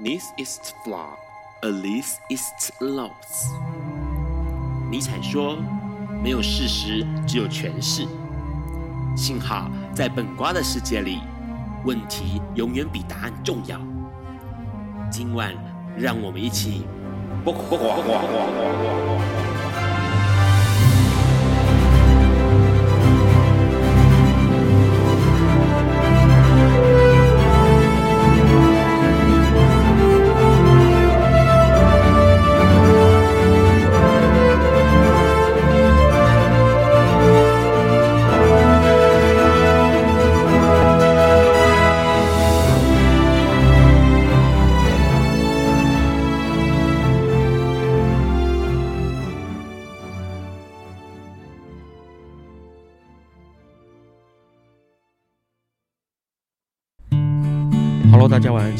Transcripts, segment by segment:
This is flaw, a least it's loss。尼采说：“没有事实，只有诠释。”幸好在本瓜的世界里，问题永远比答案重要。今晚，让我们一起。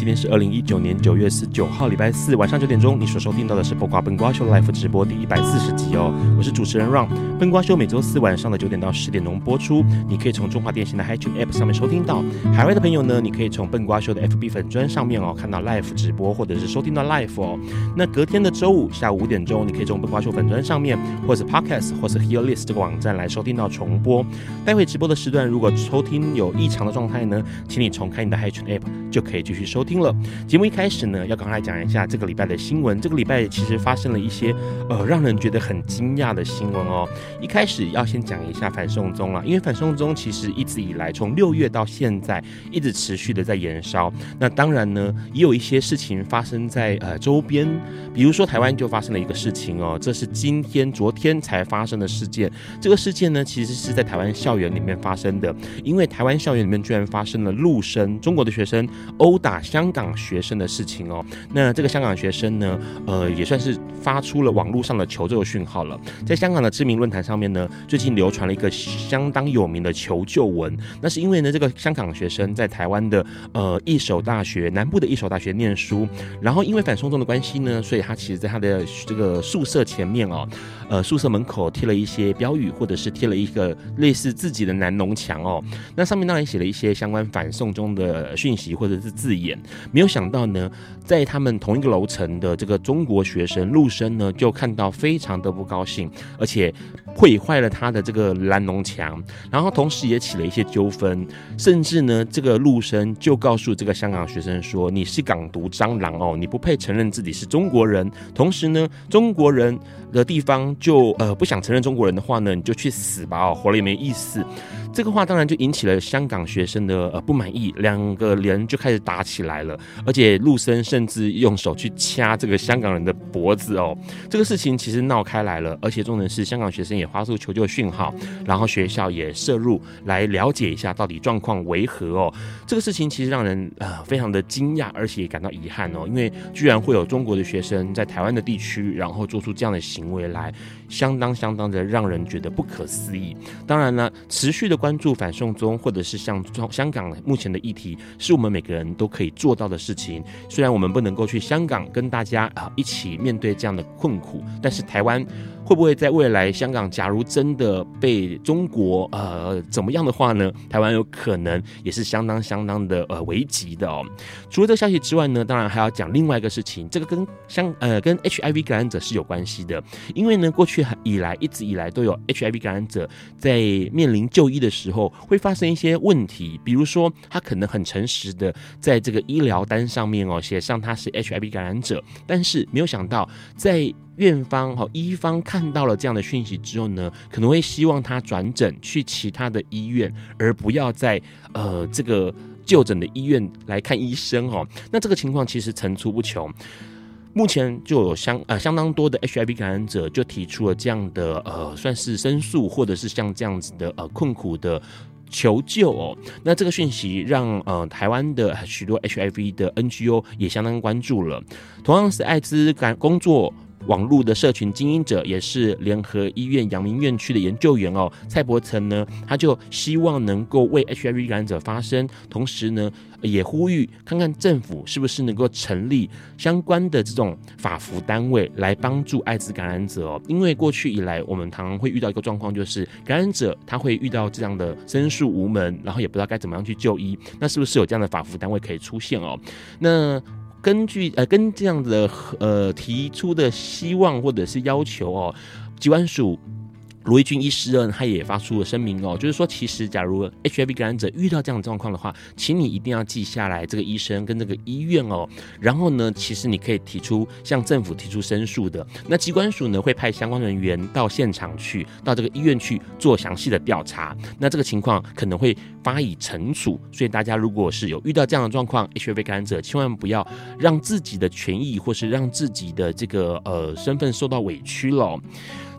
今天是二零一九年九月十九号，礼拜四晚上九点钟，你所收听到的是不瓜笨瓜秀 Live 直播第一百四十集哦。我是主持人 Ron，笨瓜秀每周四晚上的九点到十点钟播出。你可以从中华电信的 HiTune App 上面收听到，海外的朋友呢，你可以从笨瓜秀的 FB 粉砖上面哦看到 Live 直播，或者是收听到 Live 哦。那隔天的周五下午五点钟，你可以从笨瓜秀粉砖上面，或者 Podcast 或者 Hearlist 这个网站来收听到重播。待会直播的时段，如果收听有异常的状态呢，请你重开你的 HiTune App 就可以继续收听了。节目一开始呢，要赶快讲一下这个礼拜的新闻。这个礼拜其实发生了一些呃让人觉得很惊讶的新闻哦。一开始要先讲一下反送中了，因为反送中其实一直以来从六月到现在一直持续的在延烧。那当然呢，也有一些事情发生在呃周边，比如说台湾就发生了一个事情哦，这是今天昨天才发生的事件。这个事件呢，其实是在台湾校园里面发生的，因为台湾校园里面居然发生了陆生中国的学生殴打香香港学生的事情哦，那这个香港学生呢，呃，也算是发出了网络上的求救讯号了。在香港的知名论坛上面呢，最近流传了一个相当有名的求救文。那是因为呢，这个香港学生在台湾的呃一所大学南部的一所大学念书，然后因为反送中的关系呢，所以他其实在他的这个宿舍前面哦，呃，宿舍门口贴了一些标语，或者是贴了一个类似自己的南农墙哦。那上面当然写了一些相关反送中的讯息或者是字眼，没有想到呢，在他们同一个楼层的这个中国学生陆生呢，就看到非常的不高兴，而且毁坏了他的这个蓝农墙，然后同时也起了一些纠纷，甚至呢，这个陆生就告诉这个香港学生说：“你是港独蟑螂哦，你不配承认自己是中国人。”同时呢，中国人的地方就呃不想承认中国人的话呢，你就去死吧哦，活了也没意思。这个话当然就引起了香港学生的呃不满意，两个人就开始打起来了，而且陆生甚至用手去掐这个香港人的脖子哦。这个事情其实闹开来了，而且重点是香港学生也发出求救讯号，然后学校也摄入来了解一下到底状况为何哦。这个事情其实让人呃非常的惊讶，而且也感到遗憾哦，因为居然会有中国的学生在台湾的地区，然后做出这样的行为来，相当相当的让人觉得不可思议。当然呢，持续的。关注反送中，或者是像香港目前的议题，是我们每个人都可以做到的事情。虽然我们不能够去香港跟大家啊一起面对这样的困苦，但是台湾。会不会在未来，香港假如真的被中国呃怎么样的话呢？台湾有可能也是相当相当的呃危急的哦。除了这消息之外呢，当然还要讲另外一个事情，这个跟香呃跟 HIV 感染者是有关系的。因为呢，过去以来一直以来都有 HIV 感染者在面临就医的时候会发生一些问题，比如说他可能很诚实的在这个医疗单上面哦写上他是 HIV 感染者，但是没有想到在院方和医方看到了这样的讯息之后呢，可能会希望他转诊去其他的医院，而不要在呃这个就诊的医院来看医生哦。那这个情况其实层出不穷，目前就有相呃相当多的 HIV 感染者就提出了这样的呃算是申诉，或者是像这样子的呃困苦的求救哦。那这个讯息让呃台湾的许多 HIV 的 NGO 也相当关注了，同样是艾滋感工作。网络的社群经营者，也是联合医院阳明院区的研究员哦，蔡伯成呢，他就希望能够为 HIV 感染者发声，同时呢，也呼吁看看政府是不是能够成立相关的这种法服单位来帮助艾滋感染者哦。因为过去以来，我们常常会遇到一个状况，就是感染者他会遇到这样的申诉无门，然后也不知道该怎么样去就医。那是不是有这样的法服单位可以出现哦？那根据呃跟这样的呃提出的希望或者是要求哦，机关署。罗一钧医师呢，他也发出了声明哦，就是说，其实假如 HIV 感染者遇到这样的状况的话，请你一定要记下来这个医生跟这个医院哦，然后呢，其实你可以提出向政府提出申诉的。那机关署呢会派相关人员到现场去，到这个医院去做详细的调查。那这个情况可能会发以惩处，所以大家如果是有遇到这样的状况，HIV 感染者千万不要让自己的权益或是让自己的这个呃身份受到委屈了。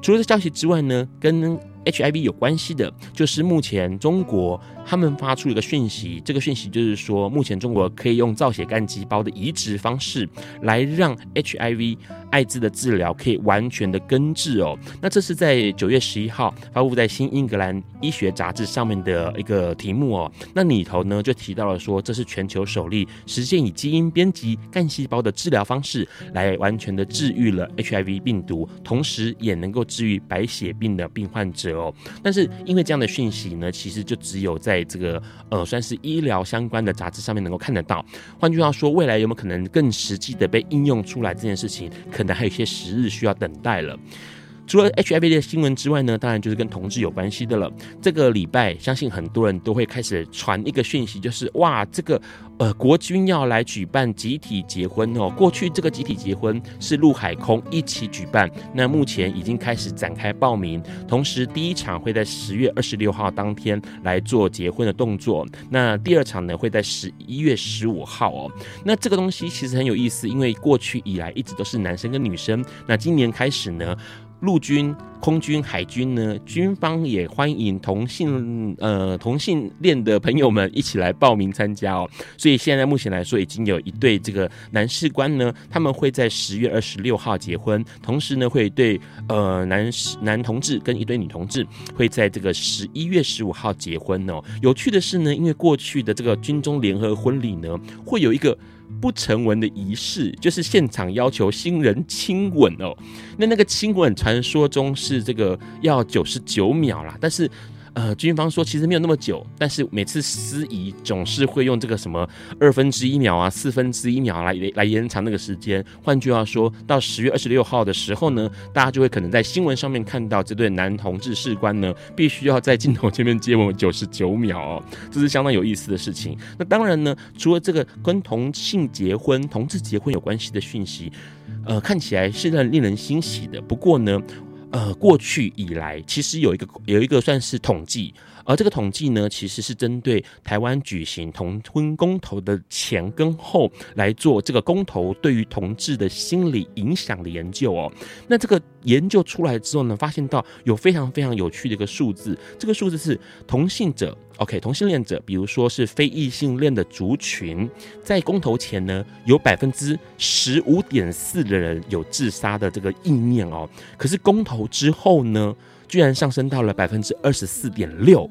除了这消息之外呢，跟 HIV 有关系的，就是目前中国他们发出一个讯息，这个讯息就是说，目前中国可以用造血干细胞的移植方式来让 HIV 艾滋的治疗可以完全的根治哦。那这是在九月十一号发布在《新英格兰医学杂志》上面的一个题目哦。那里头呢就提到了说，这是全球首例实现以基因编辑干细胞的治疗方式来完全的治愈了 HIV 病毒，同时也能够治愈白血病的病患者。哦，但是因为这样的讯息呢，其实就只有在这个呃，算是医疗相关的杂志上面能够看得到。换句话说，未来有没有可能更实际的被应用出来这件事情，可能还有一些时日需要等待了。除了 HIV 的新闻之外呢，当然就是跟同志有关系的了。这个礼拜，相信很多人都会开始传一个讯息，就是哇，这个呃国军要来举办集体结婚哦。过去这个集体结婚是陆海空一起举办，那目前已经开始展开报名，同时第一场会在十月二十六号当天来做结婚的动作，那第二场呢会在十一月十五号哦。那这个东西其实很有意思，因为过去以来一直都是男生跟女生，那今年开始呢。陆军、空军、海军呢，军方也欢迎同性呃同性恋的朋友们一起来报名参加哦。所以现在目前来说，已经有一对这个男士官呢，他们会在十月二十六号结婚，同时呢，会对呃男男同志跟一对女同志会在这个十一月十五号结婚哦。有趣的是呢，因为过去的这个军中联合婚礼呢，会有一个。不成文的仪式，就是现场要求新人亲吻哦。那那个亲吻，传说中是是这个要九十九秒啦，但是。呃，军方说其实没有那么久，但是每次司仪总是会用这个什么二分之一秒啊、四分之一秒来来延长那个时间。换句话说，到十月二十六号的时候呢，大家就会可能在新闻上面看到这对男同志士官呢，必须要在镜头前面接吻九十九秒哦，这是相当有意思的事情。那当然呢，除了这个跟同性结婚、同志结婚有关系的讯息，呃，看起来是让令人欣喜的。不过呢。呃，过去以来，其实有一个有一个算是统计，而这个统计呢，其实是针对台湾举行同婚公投的前跟后来做这个公投对于同志的心理影响的研究哦。那这个研究出来之后呢，发现到有非常非常有趣的一个数字，这个数字是同性者。OK，同性恋者，比如说是非异性恋的族群，在公投前呢，有百分之十五点四的人有自杀的这个意念哦。可是公投之后呢，居然上升到了百分之二十四点六。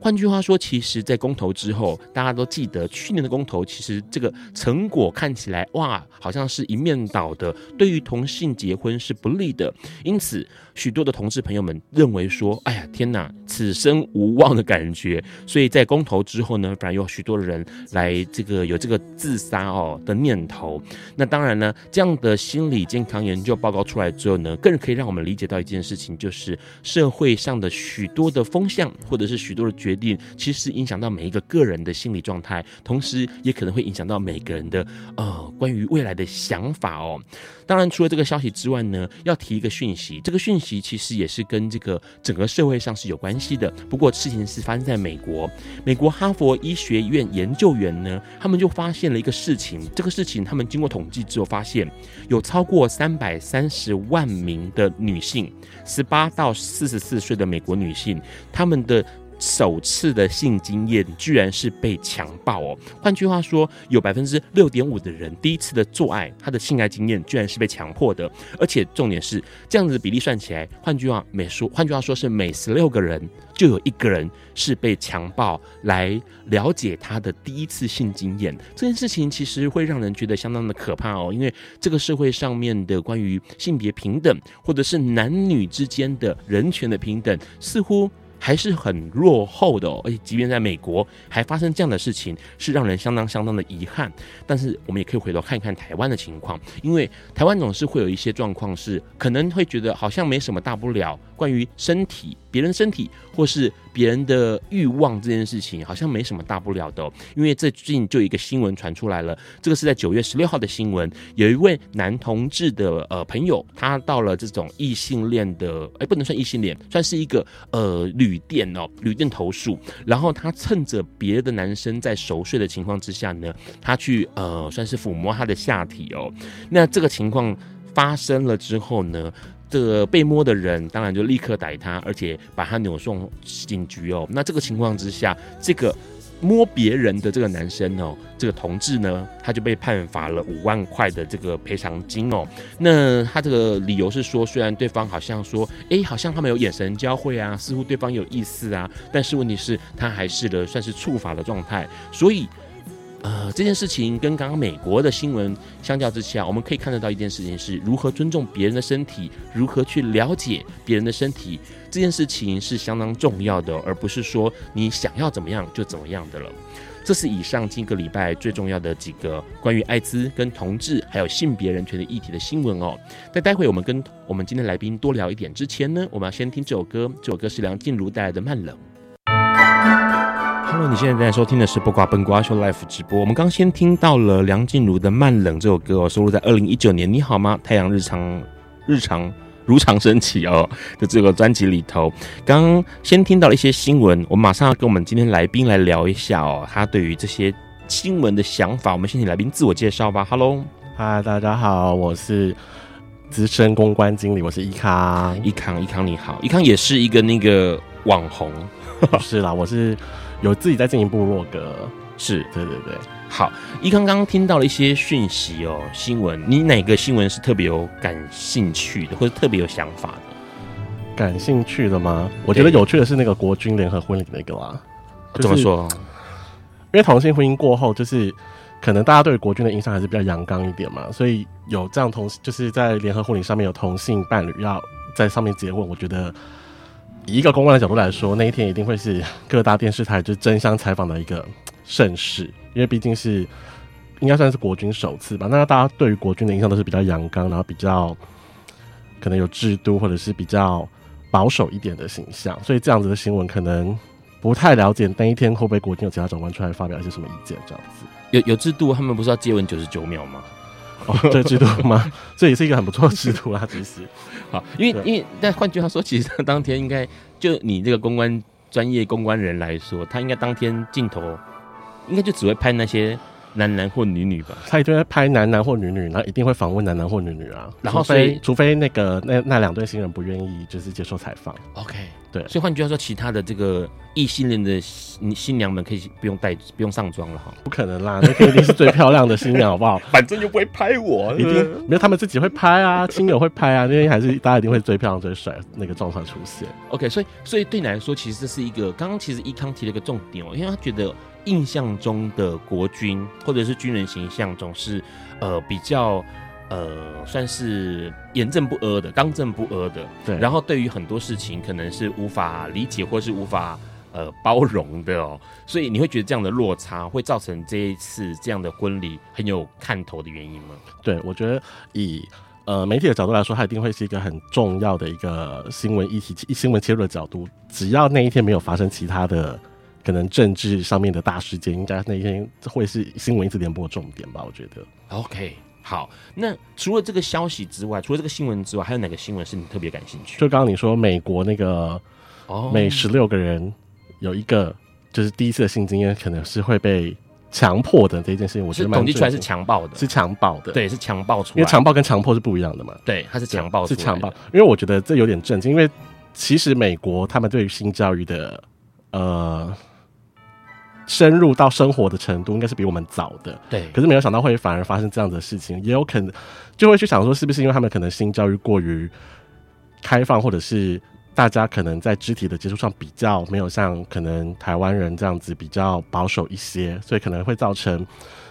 换句话说，其实，在公投之后，大家都记得去年的公投，其实这个成果看起来哇，好像是一面倒的，对于同性结婚是不利的。因此，许多的同志朋友们认为说，哎呀，天哪，此生无望的感觉。所以在公投之后呢，反而有许多的人来这个有这个自杀哦的念头。那当然呢，这样的心理健康研究报告出来之后呢，更可以让我们理解到一件事情，就是社会上的许多的风向，或者是许多的。决定其实影响到每一个个人的心理状态，同时也可能会影响到每个人的呃关于未来的想法哦。当然，除了这个消息之外呢，要提一个讯息，这个讯息其实也是跟这个整个社会上是有关系的。不过事情是发生在美国，美国哈佛医学院研究员呢，他们就发现了一个事情，这个事情他们经过统计之后发现，有超过三百三十万名的女性，十八到四十四岁的美国女性，他们的。首次的性经验居然是被强暴哦！换句话说，有百分之六点五的人第一次的做爱，他的性爱经验居然是被强迫的，而且重点是这样子的比例算起来，换句话每说，换句话说是每十六个人就有一个人是被强暴来了解他的第一次性经验。这件事情其实会让人觉得相当的可怕哦，因为这个社会上面的关于性别平等，或者是男女之间的人权的平等，似乎。还是很落后的。而且，即便在美国还发生这样的事情，是让人相当相当的遗憾。但是，我们也可以回头看一看台湾的情况，因为台湾总是会有一些状况，是可能会觉得好像没什么大不了。关于身体，别人身体或是别人的欲望这件事情，好像没什么大不了的。因为最近就一个新闻传出来了，这个是在九月十六号的新闻，有一位男同志的呃朋友，他到了这种异性恋的，哎，不能算异性恋，算是一个呃旅店哦，旅店投诉，然后他趁着别的男生在熟睡的情况之下呢，他去呃算是抚摸他的下体哦。那这个情况发生了之后呢，这个被摸的人当然就立刻逮他，而且把他扭送警局哦。那这个情况之下，这个摸别人的这个男生哦，这个同志呢，他就被判罚了五万块的这个赔偿金哦。那他这个理由是说，虽然对方好像说，哎，好像他们有眼神交汇啊，似乎对方有意思啊，但是问题是，他还是的算是触法的状态，所以。呃，这件事情跟刚刚美国的新闻相较之下，我们可以看得到一件事情是如何尊重别人的身体，如何去了解别人的身体，这件事情是相当重要的，而不是说你想要怎么样就怎么样的了。这是以上今个礼拜最重要的几个关于艾滋、跟同志还有性别人权的议题的新闻哦。在待会我们跟我们今天来宾多聊一点之前呢，我们要先听这首歌，这首歌是梁静茹带来的《慢冷》。Hello，你现在在收听的是《不瓜笨瓜秀》Live 直播。我们刚先听到了梁静茹的《慢冷》这首歌哦，收录在二零一九年。你好吗？太阳日常日常如常升起哦的这个专辑里头。刚刚先听到了一些新闻，我们马上要跟我们今天来宾来聊一下哦，他对于这些新闻的想法。我们先请来宾自我介绍吧。Hello，嗨，大家好，我是资深公关经理，我是伊康。伊康，伊康你好，伊康也是一个那个网红，是啦，我是。有自己在进行部落格，是对对对。好，一刚刚听到了一些讯息哦，新闻，你哪个新闻是特别有感兴趣的，或者特别有想法的？感兴趣的吗？我觉得有趣的是那个国军联合婚礼那个啦。怎么说？因为同性婚姻过后，就是可能大家对国军的印象还是比较阳刚一点嘛，所以有这样同，就是在联合婚礼上面有同性伴侣要在上面结婚，我觉得。以一个公关的角度来说，那一天一定会是各大电视台就争相采访的一个盛事，因为毕竟是应该算是国军首次吧。那大家对于国军的印象都是比较阳刚，然后比较可能有制度或者是比较保守一点的形象，所以这样子的新闻可能不太了解那一天会不会国军有其他长官出来发表一些什么意见这样子。有有制度，他们不是要接吻九十九秒吗？哦，这制度吗？这也是一个很不错的制度啊，其实。好，因为因为，但换句话说，其实当天应该就你这个公关专业公关人来说，他应该当天镜头应该就只会拍那些。男男或女女吧，他一定会拍男男或女女，然后一定会访问男男或女女啊。然后除非除非那个那那两对新人不愿意，就是接受采访。OK，对。所以换句话说，其他的这个异性恋的新新娘们可以不用带不用上妆了哈。不可能啦，那肯定是最漂亮的新娘，好不好？反正又不会拍我，一定没有他们自己会拍啊，亲友会拍啊，那天还是大家一定会最漂亮最帅那个状况出现。OK，所以所以对你来说，其实这是一个刚刚其实一康提了一个重点哦，因为他觉得。印象中的国军或者是军人形象总是，呃，比较呃，算是严正不阿的、刚正不阿的。对。然后对于很多事情，可能是无法理解或是无法呃包容的哦。所以你会觉得这样的落差会造成这一次这样的婚礼很有看头的原因吗？对，我觉得以呃媒体的角度来说，它一定会是一个很重要的一个新闻议题、新闻切入的角度。只要那一天没有发生其他的。可能政治上面的大事件，应该那一天会是新闻一直联播重点吧？我觉得。OK，好。那除了这个消息之外，除了这个新闻之外，还有哪个新闻是你特别感兴趣？就刚刚你说美国那个，哦，每十六个人有一个就是第一次的性经验，可能是会被强迫的这件事情，我觉得统计出来是强暴的，是强暴的，对，是强暴出来，因为强暴跟强迫是不一样的嘛。对，它是强暴，是强暴。因为我觉得这有点震惊，因为其实美国他们对于性教育的，呃。深入到生活的程度应该是比我们早的，对。可是没有想到会反而发生这样的事情，也有可能就会去想说，是不是因为他们可能性教育过于开放，或者是大家可能在肢体的接触上比较没有像可能台湾人这样子比较保守一些，所以可能会造成。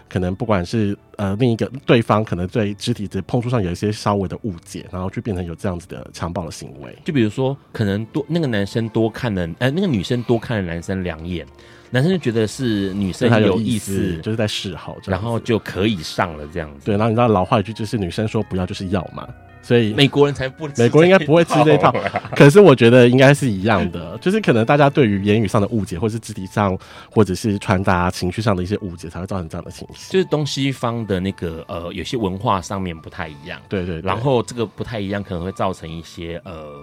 可能不管是呃另一个对方，可能对肢体的碰触上有一些稍微的误解，然后就变成有这样子的强暴的行为。就比如说，可能多那个男生多看了，呃，那个女生多看了男生两眼，男生就觉得是女生有意思，就是在示好，然后就可以上了这样子。对，然后你知道老话一句就是女生说不要就是要嘛。所以美国人才不，美国人应该不会吃这一套。可是我觉得应该是一样的，就是可能大家对于言语上的误解，或是肢体上，或者是传达情绪上的一些误解，才会造成这样的情绪。就是东西方的那个呃，有些文化上面不太一样。对，对对。然后这个不太一样，可能会造成一些呃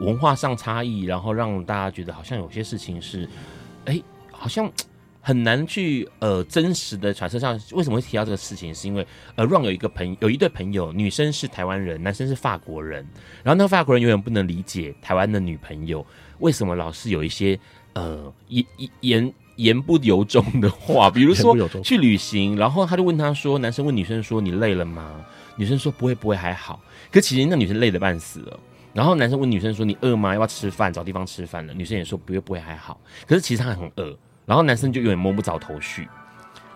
文化上差异，然后让大家觉得好像有些事情是，哎、欸，好像。很难去呃真实的揣测上为什么会提到这个事情，是因为呃 Ron 有一个朋友，有一对朋友，女生是台湾人，男生是法国人，然后那个法国人永远不能理解台湾的女朋友为什么老是有一些呃言言言不由衷的话，比如说去旅行，然后他就问他说，男生问女生说你累了吗？女生说不会不会还好，可其实那女生累得半死了。然后男生问女生说你饿吗？要不要吃饭？找地方吃饭了。女生也说不会不会还好，可是其实她很饿。然后男生就有点摸不着头绪。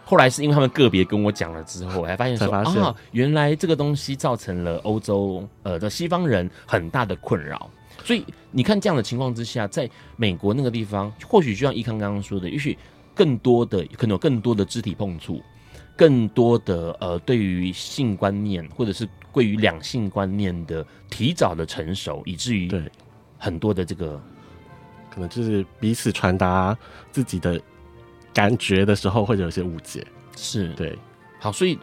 后来是因为他们个别跟我讲了之后，我才发现说啊，原来这个东西造成了欧洲呃的西方人很大的困扰。所以你看这样的情况之下，在美国那个地方，或许就像一康刚刚说的，也许更多的可能有更多的肢体碰触，更多的呃对于性观念或者是对于两性观念的提早的成熟，以至于对很多的这个。可能就是彼此传达自己的感觉的时候，会有一些误解。是对，好，所以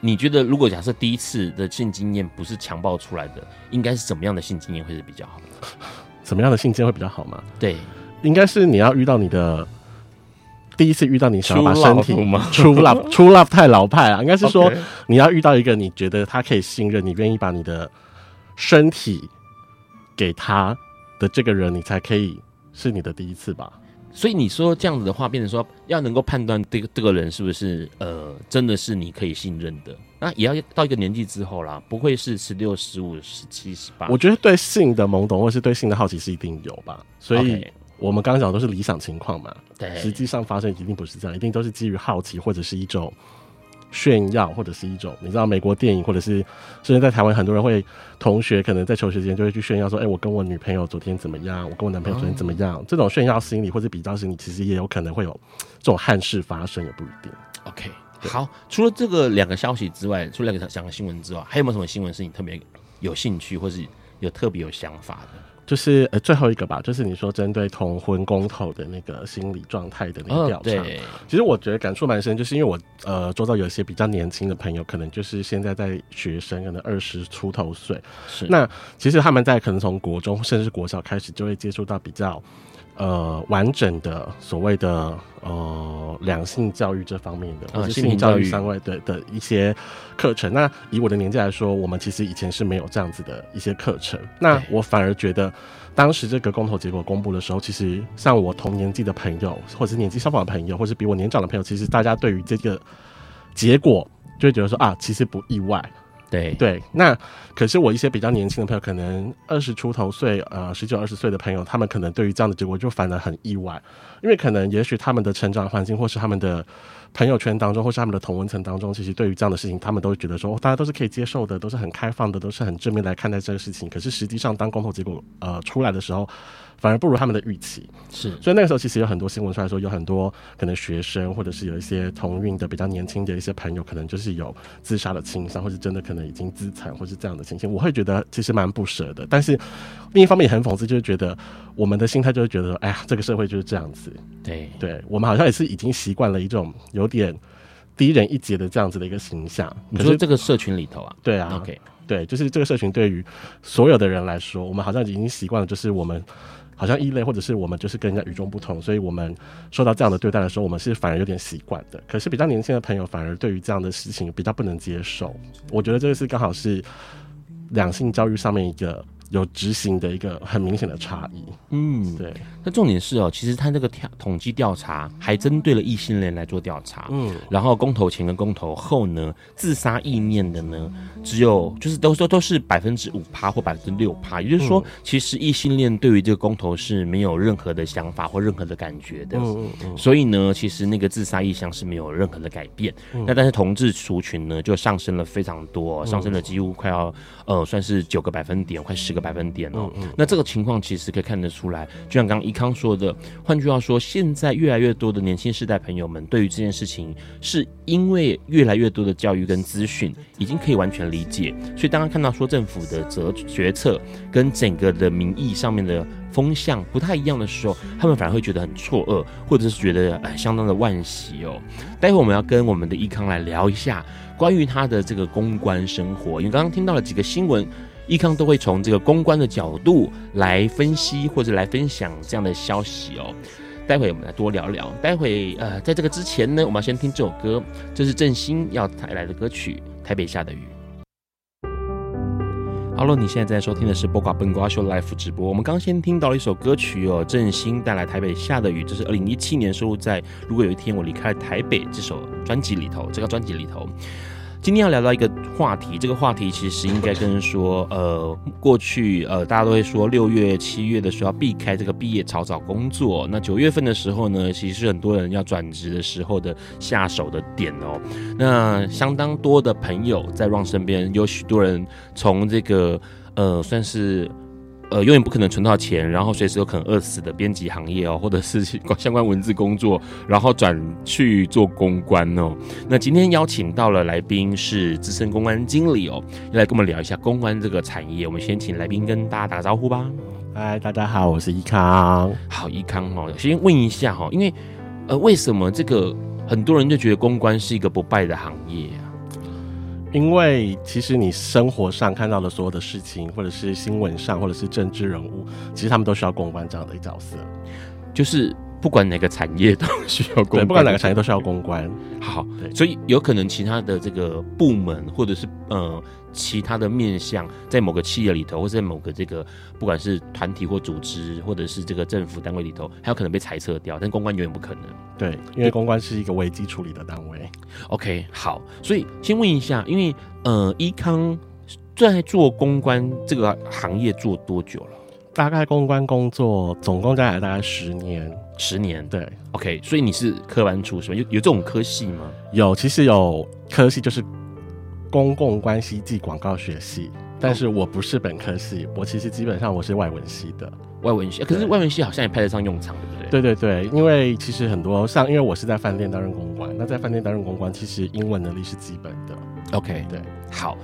你觉得，如果假设第一次的性经验不是强暴出来的，应该是怎么样的性经验会是比较好的？什么样的性经验会比较好吗？对，应该是你要遇到你的第一次遇到你想要把身体？True love，True love 太老派了，应该是说 你要遇到一个你觉得他可以信任，你愿意把你的身体给他的这个人，你才可以。是你的第一次吧，所以你说这样子的话，变成说要能够判断这个这个人是不是呃，真的是你可以信任的，那也要到一个年纪之后啦，不会是十六、十五、十七、十八。我觉得对性的懵懂，或是对性的好奇是一定有吧，所以我们刚刚讲的都是理想情况嘛，对，实际上发生一定不是这样，一定都是基于好奇或者是一种。炫耀或者是一种，你知道美国电影或者是甚至在台湾，很多人会同学可能在求学间就会去炫耀说，哎、欸，我跟我女朋友昨天怎么样，我跟我男朋友昨天怎么样，嗯、这种炫耀心理或者比较心理，其实也有可能会有这种憾事发生，也不一定。OK，好，除了这个两个消息之外，除了两个两个新闻之外，还有没有什么新闻是你特别有兴趣，或是有特别有想法的？就是呃最后一个吧，就是你说针对同婚公投的那个心理状态的那个调查，哦，其实我觉得感触蛮深，就是因为我呃周遭有一些比较年轻的朋友，可能就是现在在学生，可能二十出头岁，是。那其实他们在可能从国中甚至国小开始就会接触到比较。呃，完整的所谓的呃两性教育这方面的，或者性教育相关的的一些课程。那以我的年纪来说，我们其实以前是没有这样子的一些课程。那我反而觉得，当时这个公投结果公布的时候，其实像我同年纪的朋友，或者是年纪相仿的朋友，或是比我年长的朋友，其实大家对于这个结果就会觉得说啊，其实不意外。对对，那可是我一些比较年轻的朋友，可能二十出头岁，呃，十九二十岁的朋友，他们可能对于这样的结果就反而很意外，因为可能也许他们的成长环境，或是他们的朋友圈当中，或是他们的同文层当中，其实对于这样的事情，他们都觉得说，大家都是可以接受的，都是很开放的，都是很正面来看待这个事情。可是实际上，当公投结果呃出来的时候，反而不如他们的预期，是，所以那个时候其实有很多新闻出来说，有很多可能学生或者是有一些同运的比较年轻的一些朋友，可能就是有自杀的倾向，或者真的可能已经自残，或是这样的情形，我会觉得其实蛮不舍的。但是另一方面也很讽刺，就是觉得我们的心态就是觉得，哎呀，这个社会就是这样子，对，对我们好像也是已经习惯了一种有点低人一截的这样子的一个形象。你说这个社群里头啊？对啊，OK，对，就是这个社群对于所有的人来说，我们好像已经习惯了，就是我们。好像异类，或者是我们就是跟人家与众不同，所以我们受到这样的对待的时候，我们是反而有点习惯的。可是比较年轻的朋友反而对于这样的事情比较不能接受。我觉得这个是刚好是两性教育上面一个有执行的一个很明显的差异。嗯，对。那重点是哦，其实他这个调统计调查还针对了异性恋来做调查。嗯，然后公投前跟公投后呢，自杀意念的呢，只有就是都说都是百分之五趴或百分之六趴，也就是说，嗯、其实异性恋对于这个公投是没有任何的想法或任何的感觉的。嗯嗯嗯。所以呢，其实那个自杀意向是没有任何的改变。嗯、那但是同志族群呢，就上升了非常多，上升了几乎快要呃算是九个百分点，快十个百分点哦。那这个情况其实可以看得出来，就像刚刚康说的。换句话说，现在越来越多的年轻世代朋友们，对于这件事情，是因为越来越多的教育跟资讯，已经可以完全理解。所以，当他看到说政府的责决策跟整个的民意上面的风向不太一样的时候，他们反而会觉得很错愕，或者是觉得哎，相当的惋惜哦。待会我们要跟我们的易康来聊一下关于他的这个公关生活，因为刚刚听到了几个新闻。益康都会从这个公关的角度来分析或者来分享这样的消息哦。待会我们来多聊聊。待会呃，在这个之前呢，我们要先听这首歌，这是郑兴要带来的歌曲《台北下的雨》。Hello，你现在在收听的是《播瓜笨瓜秀》Live 直播。我们刚先听到了一首歌曲哦，郑兴带来《台北下的雨》，这是二零一七年收录在《如果有一天我离开台北》这首专辑里头，这个专辑里头。今天要聊到一个话题，这个话题其实应该跟说，呃，过去呃，大家都会说六月、七月的时候要避开这个毕业潮找工作，那九月份的时候呢，其实是很多人要转职的时候的下手的点哦。那相当多的朋友在 Ron 身边，有许多人从这个呃，算是。呃，永远不可能存到钱，然后随时有可能饿死的编辑行业哦，或者是相关文字工作，然后转去做公关哦。那今天邀请到了来宾是资深公关经理哦，要来跟我们聊一下公关这个产业。我们先请来宾跟大家打个招呼吧。嗨，大家好，我是宜康。好，宜康哦，先问一下哈，因为呃，为什么这个很多人就觉得公关是一个不败的行业啊？因为其实你生活上看到的所有的事情，或者是新闻上，或者是政治人物，其实他们都需要公关这样的一角色，就是不管哪个产业都需要公关，不管哪个产业都需要公关。好，对，所以有可能其他的这个部门，或者是呃。其他的面向，在某个企业里头，或者在某个这个不管是团体或组织，或者是这个政府单位里头，还有可能被裁撤掉，但公关永远不可能。对，因为公关是一个危机处理的单位。OK，好，所以先问一下，因为呃，伊康在做公关这个行业做多久了？大概公关工作总共加起来大概十年，十年。对，OK，所以你是科班出身，有有这种科系吗？有，其实有科系就是。公共关系暨广告学系，但是我不是本科系，我其实基本上我是外文系的。外文系，可是外文系好像也派得上用场，对不对？对对对，因为其实很多像，因为我是在饭店担任公关，那在饭店担任公关，其实英文能力是基本的。OK，对，好，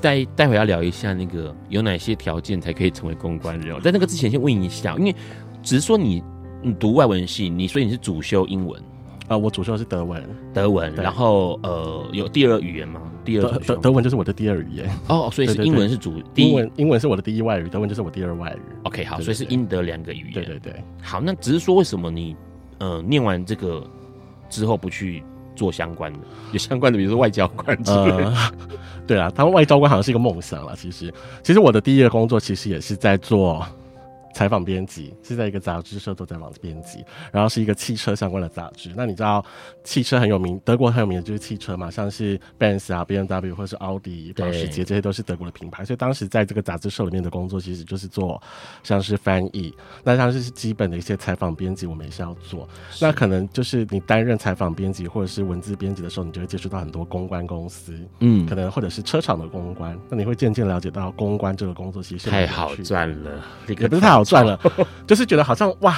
待待会要聊一下那个有哪些条件才可以成为公关人。在那个之前，先问一下，因为只是说你你读外文系，你所以你是主修英文。呃，我主修的是德文，德文，然后呃，有第二语言吗？第二德德文就是我的第二语言哦，所以是英文是主，英文英文是我的第一外语，德文就是我第二外语。OK，好，所以是英德两个语言。对对对，好，那只是说为什么你呃念完这个之后不去做相关的，有相关的，比如说外交官之类的。对啊，当外交官好像是一个梦想了。其实，其实我的第一个工作其实也是在做。采访编辑是在一个杂志社做采访编辑，然后是一个汽车相关的杂志。那你知道汽车很有名，德国很有名的就是汽车嘛，像是 Benz 啊、BMW 或者是奥迪、保时捷，这些都是德国的品牌。所以当时在这个杂志社里面的工作，其实就是做像是翻译，那像是基本的一些采访编辑，我们也是要做。那可能就是你担任采访编辑或者是文字编辑的时候，你就会接触到很多公关公司，嗯，可能或者是车厂的公关，那你会渐渐了解到公关这个工作其实太好赚了，也不是太好。赚了，就是觉得好像哇，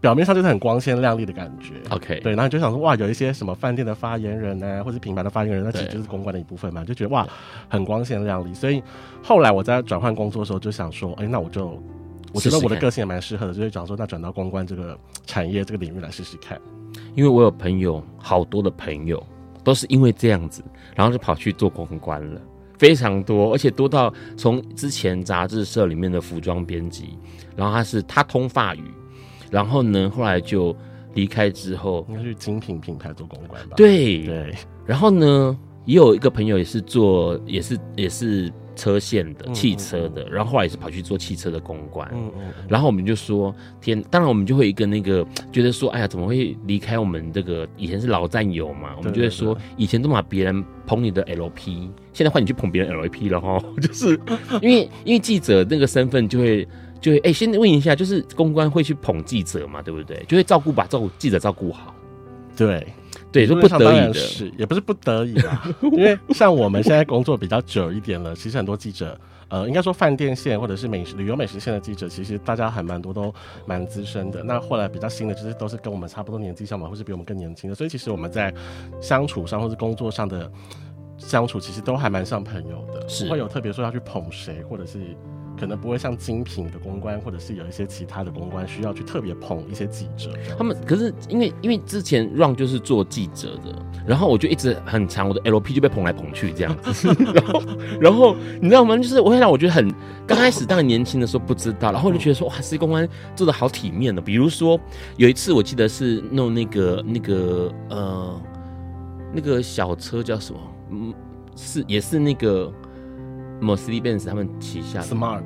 表面上就是很光鲜亮丽的感觉。OK，对，然后你就想说哇，有一些什么饭店的发言人呢，或者品牌的发言人，那其实就是公关的一部分嘛，就觉得哇，很光鲜亮丽。所以后来我在转换工作的时候，就想说，哎、欸，那我就我觉得我的个性也蛮适合的，就是想说，那转到公关这个产业这个领域来试试看。因为我有朋友，好多的朋友都是因为这样子，然后就跑去做公关了。非常多，而且多到从之前杂志社里面的服装编辑，然后他是他通法语，然后呢，后来就离开之后，应该是精品品牌做公关吧？对对。然后呢，也有一个朋友也是做，也是也是车线的、嗯、汽车的，然后后来也是跑去做汽车的公关。嗯嗯，然后我们就说天，当然我们就会一个那个觉得说，哎呀，怎么会离开我们这个以前是老战友嘛？我们就会说，以前都把别人捧你的 LP，现在换你去捧别人 LP 了哈，就是 因为因为记者那个身份就会。就会哎、欸，先问一下，就是公关会去捧记者嘛，对不对？就会照顾把照顾记者照顾好。对对，就不得已的，是也不是不得已啦。因为像我们现在工作比较久一点了，其实很多记者，呃，应该说饭店线或者是美食旅游美食线的记者，其实大家还蛮多都蛮资深的。那后来比较新的，其实都是跟我们差不多年纪相仿，或是比我们更年轻的。所以其实我们在相处上或是工作上的相处，其实都还蛮像朋友的，是会有特别说要去捧谁，或者是。可能不会像精品的公关，或者是有一些其他的公关需要去特别捧一些记者。他们可是因为因为之前 Ron 就是做记者的，然后我就一直很长，我的 LP 就被捧来捧去这样子。然后然后你知道吗？就是我会让我觉得很刚开始当然年轻的时候不知道，然后我就觉得说哇，实习公关做的好体面的。比如说有一次我记得是弄那个那个呃那个小车叫什么？嗯，是也是那个。Mercedes-Benz 他们旗下的 Smart，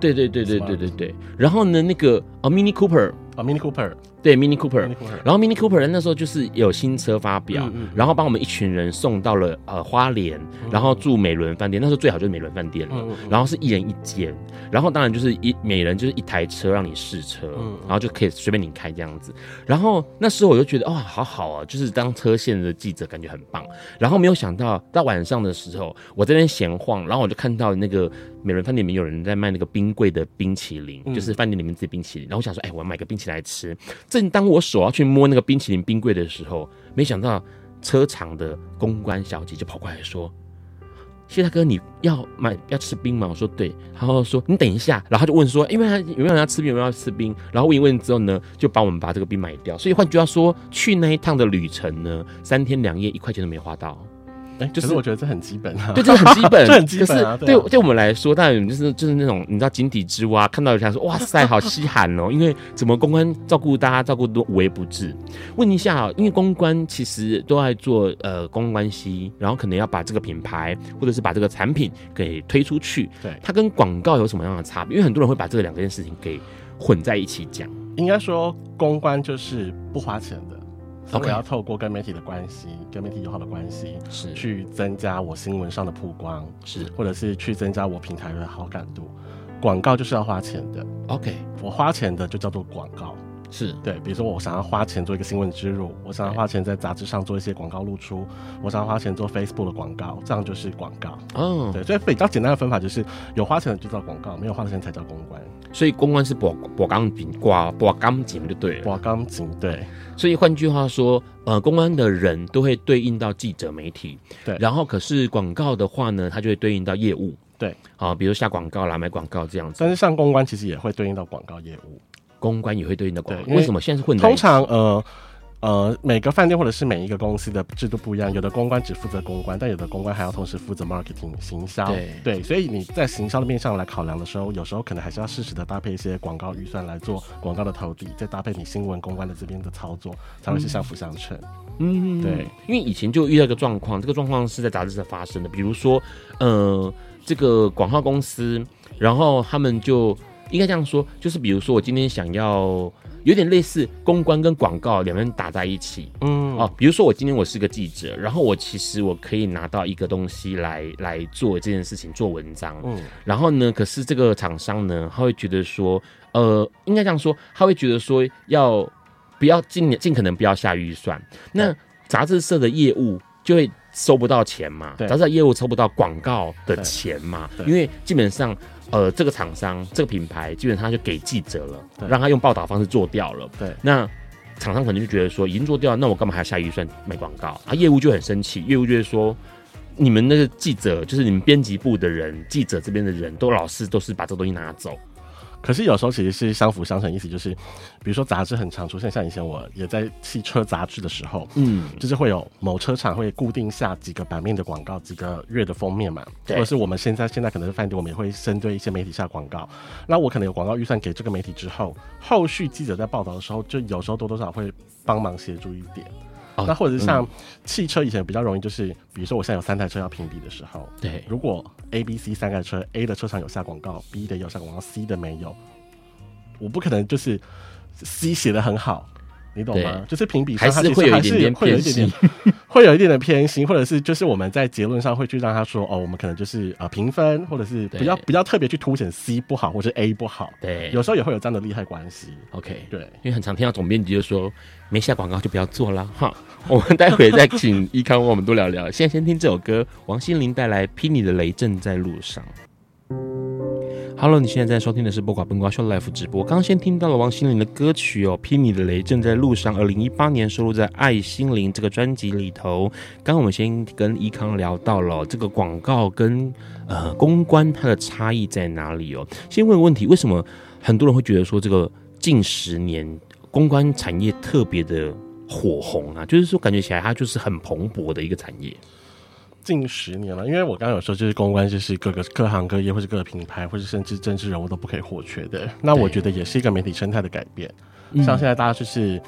对对对对对对对，然后呢，那个哦 Mini Cooper，啊 Mini Cooper。对，Mini Cooper，然后 Mini Cooper 那时候就是有新车发表，嗯嗯、然后帮我们一群人送到了呃花莲，嗯、然后住美伦饭店，那时候最好就是美伦饭店了，然后是一人一间，然后当然就是一每人就是一台车让你试车，嗯、然后就可以随便你开这样子，然后那时候我就觉得哇，好好啊，就是当车线的记者感觉很棒，然后没有想到到晚上的时候，我在那边闲晃，然后我就看到那个美伦饭店里面有人在卖那个冰柜的冰淇淋，嗯、就是饭店里面自己冰淇淋，然后我想说，哎，我要买个冰淇淋来吃。正当我手要去摸那个冰淇淋冰柜的时候，没想到车厂的公关小姐就跑过来说：“谢大哥，你要买要吃冰吗？”我说：“对。”然后说：“你等一下。”然后他就问说：“因为他有没有人要吃冰？有没有要吃冰？”然后问一问之后呢，就帮我们把这个冰买掉。所以换句话说，去那一趟的旅程呢，三天两夜一块钱都没花到。哎，就是我觉得这很基本啊，对，这很基本，这很基本啊。对，对我们来说，当然就是就是那种你知道井底之蛙，看到有人家说哇塞，好稀罕哦，因为怎么公关照顾大家照顾都无微不至。问一下，因为公关其实都在做呃公关关系，然后可能要把这个品牌或者是把这个产品给推出去。对，它跟广告有什么样的差别？因为很多人会把这两件事情给混在一起讲。应该说，公关就是不花钱的。我要透过跟媒体的关系，跟媒体友好的关系，是。去增加我新闻上的曝光，是。或者是去增加我平台的好感度。广告就是要花钱的，OK，我花钱的就叫做广告。是对，比如说我想要花钱做一个新闻植入，我想要花钱在杂志上做一些广告露出，我想要花钱做 Facebook 的广告，这样就是广告。嗯，对，所以比较简单的分法就是有花钱的就叫广告，没有花钱才叫公关。所以公关是拨拨钢筋挂拨钢筋就对了，拨钢筋对。所以换句话说，呃，公关的人都会对应到记者媒体，对。然后可是广告的话呢，它就会对应到业务，对。啊，比如下广告啦、买广告这样子。但是上公关其实也会对应到广告业务。公关也会对应的广告，为什么现在是混？通常呃呃，每个饭店或者是每一个公司的制度不一样，有的公关只负责公关，但有的公关还要同时负责 marketing 行销。对对，所以你在行销的面上来考量的时候，有时候可能还是要适时的搭配一些广告预算来做广告的投递，再搭配你新闻公关的这边的操作，才会是相辅相成。嗯，对，因为以前就遇到一个状况，这个状况是在杂志上发生的，比如说呃，这个广告公司，然后他们就。应该这样说，就是比如说，我今天想要有点类似公关跟广告两边打在一起，嗯。哦，比如说我今天我是个记者，然后我其实我可以拿到一个东西来来做这件事情，做文章，嗯，然后呢，可是这个厂商呢，他会觉得说，呃，应该这样说，他会觉得说要不要尽尽可能不要下预算，那杂志社的业务就会收不到钱嘛，杂志社业务抽不到广告的钱嘛，因为基本上。呃，这个厂商、这个品牌基本上就给记者了，让他用报道方式做掉了。对，那厂商可能就觉得说，已经做掉了，那我干嘛还要下预算买广告？啊，业务就很生气，业务就是说，你们那个记者，就是你们编辑部的人，记者这边的人都老是都是把这个东西拿走。可是有时候其实是相辅相成，意思就是，比如说杂志很常出现，像以前我也在汽车杂志的时候，嗯，就是会有某车厂会固定下几个版面的广告，几个月的封面嘛，对或者是我们现在现在可能是饭店，我们也会针对一些媒体下广告。那我可能有广告预算给这个媒体之后，后续记者在报道的时候，就有时候多多少少会帮忙协助一点。哦、那或者是像汽车以前比较容易，就是、嗯、比如说我现在有三台车要评比的时候，对，如果 A、B、C 三台车，A 的车上有下广告，B 的有下广告，C 的没有，我不可能就是 C 写的很好。你懂吗？就是评比上，它其实还是会有一点点，会有一点点偏心，或者是就是我们在结论上会去让他说，哦，我们可能就是呃评分，或者是比较比较特别去凸显 C 不好或者 A 不好。对，有时候也会有这样的利害关系。OK，对，因为很常听到总编辑就说，没下广告就不要做了哈。我们待会再请一康我们多聊聊。现在先听这首歌，王心凌带来《霹雳的雷正在路上》。Hello，你现在在收听的是播瓜奔瓜秀 Live 直播。刚先听到了王心凌的歌曲哦，《霹雳的雷正在路上》，二零一八年收录在《爱心灵》这个专辑里头。刚刚我们先跟一康聊到了这个广告跟呃公关它的差异在哪里哦。先问个问题，为什么很多人会觉得说这个近十年公关产业特别的火红啊？就是说感觉起来它就是很蓬勃的一个产业。近十年了，因为我刚刚有说，就是公关就是各个各行各业，或是各个品牌，或是甚至政治人物都不可以或缺的。那我觉得也是一个媒体生态的改变。像现在大家就是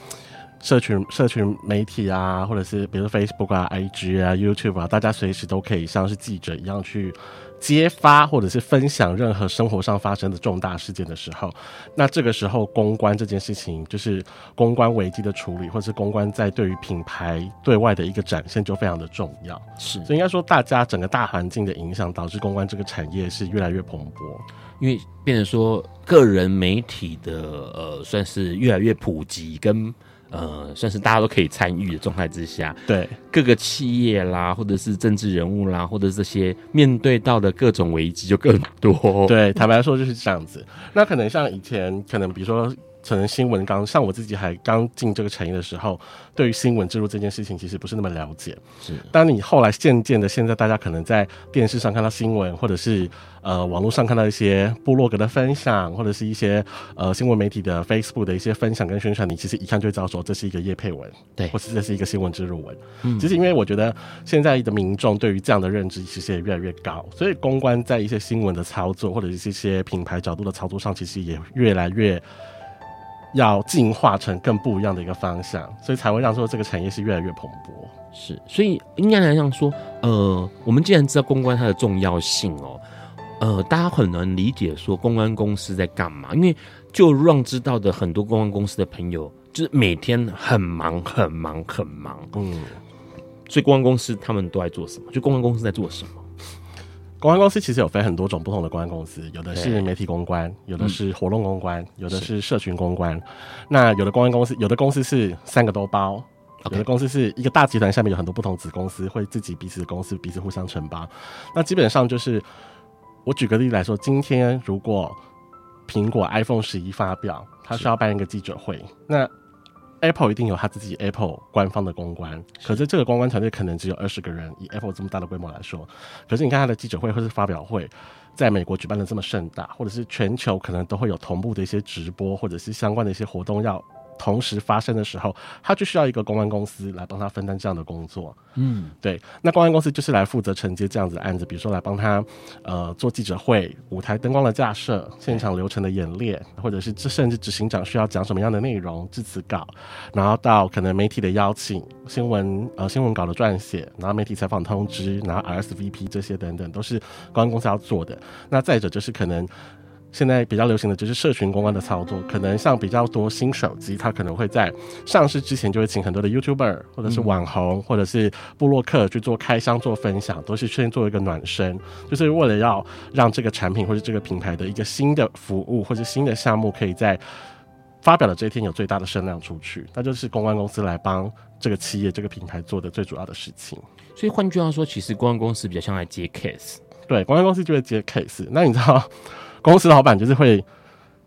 社群社群媒体啊，或者是比如 Facebook 啊、IG 啊、YouTube 啊，大家随时都可以像是记者一样去。揭发或者是分享任何生活上发生的重大事件的时候，那这个时候公关这件事情，就是公关危机的处理，或者是公关在对于品牌对外的一个展现就非常的重要。是，所以应该说，大家整个大环境的影响，导致公关这个产业是越来越蓬勃，因为变成说个人媒体的呃，算是越来越普及跟。呃，算是大家都可以参与的状态之下，对各个企业啦，或者是政治人物啦，或者这些面对到的各种危机就更多。对，坦白说就是这样子。那可能像以前，可能比如说。可能新闻刚像我自己还刚进这个产业的时候，对于新闻植入这件事情其实不是那么了解。是，当你后来渐渐的，现在大家可能在电视上看到新闻，或者是呃网络上看到一些部落格的分享，或者是一些呃新闻媒体的 Facebook 的一些分享跟宣传，你其实一看就会知道说这是一个叶配文，对，或是这是一个新闻植入文。嗯，其实因为我觉得现在的民众对于这样的认知其实也越来越高，所以公关在一些新闻的操作或者是一些品牌角度的操作上，其实也越来越。要进化成更不一样的一个方向，所以才会让说这个产业是越来越蓬勃。是，所以应该来讲说，呃，我们既然知道公关它的重要性哦，呃，大家很能理解说公关公司在干嘛，因为就让知道的很多公关公司的朋友，就是每天很忙很忙很忙，嗯，所以公关公司他们都在做什么？就公关公司在做什么？公关公司其实有分很多种不同的公关公司，有的是媒体公关，有的是活动公关，嗯、有的是社群公关。那有的公关公司，有的公司是三个都包，有的公司是一个大集团下面有很多不同子公司，会自己彼此的公司彼此互相承包。那基本上就是，我举个例子来说，今天如果苹果 iPhone 十一发表，它需要办一个记者会，那。Apple 一定有他自己 Apple 官方的公关，可是这个公关团队可能只有二十个人，以 Apple 这么大的规模来说，可是你看他的记者会或是发表会，在美国举办的这么盛大，或者是全球可能都会有同步的一些直播，或者是相关的一些活动要。同时发生的时候，他就需要一个公关公司来帮他分担这样的工作。嗯，对。那公关公司就是来负责承接这样子的案子，比如说来帮他呃做记者会、舞台灯光的架设、现场流程的演练，或者是这甚至执行长需要讲什么样的内容、致辞稿，然后到可能媒体的邀请、新闻呃新闻稿的撰写，然后媒体采访通知，然后 RSVP 这些等等，都是公关公司要做的。那再者就是可能。现在比较流行的就是社群公关的操作，可能像比较多新手机，它可能会在上市之前就会请很多的 YouTuber 或者是网红或者是布洛克去做开箱做分享，都是先做一个暖身，就是为了要让这个产品或者这个品牌的一个新的服务或者新的项目，可以在发表的这一天有最大的声量出去，那就是公关公司来帮这个企业这个品牌做的最主要的事情。所以换句话说，其实公关公司比较像来接 case，对，公关公司就会接 case。那你知道？公司老板就是会，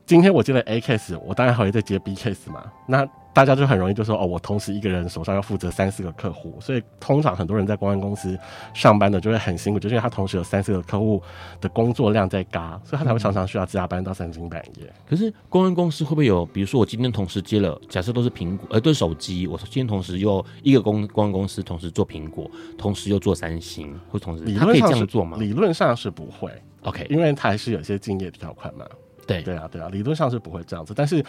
今天我接了 A case，我当然还会再接 B case 嘛。那大家就很容易就说，哦，我同时一个人手上要负责三四个客户，所以通常很多人在公安公司上班的就会很辛苦，就是因为他同时有三四个客户的工作量在嘎，所以他才会常常需要加班到三更半夜。可是公安公司会不会有，比如说我今天同时接了，假设都是苹果，呃，对手机，我今天同时又一个公公安公司同时做苹果，同时又做三星，或同时他可以这样做吗？理论上是不会。OK，因为它还是有些竞业条款嘛。对对啊，对啊，理论上是不会这样子。但是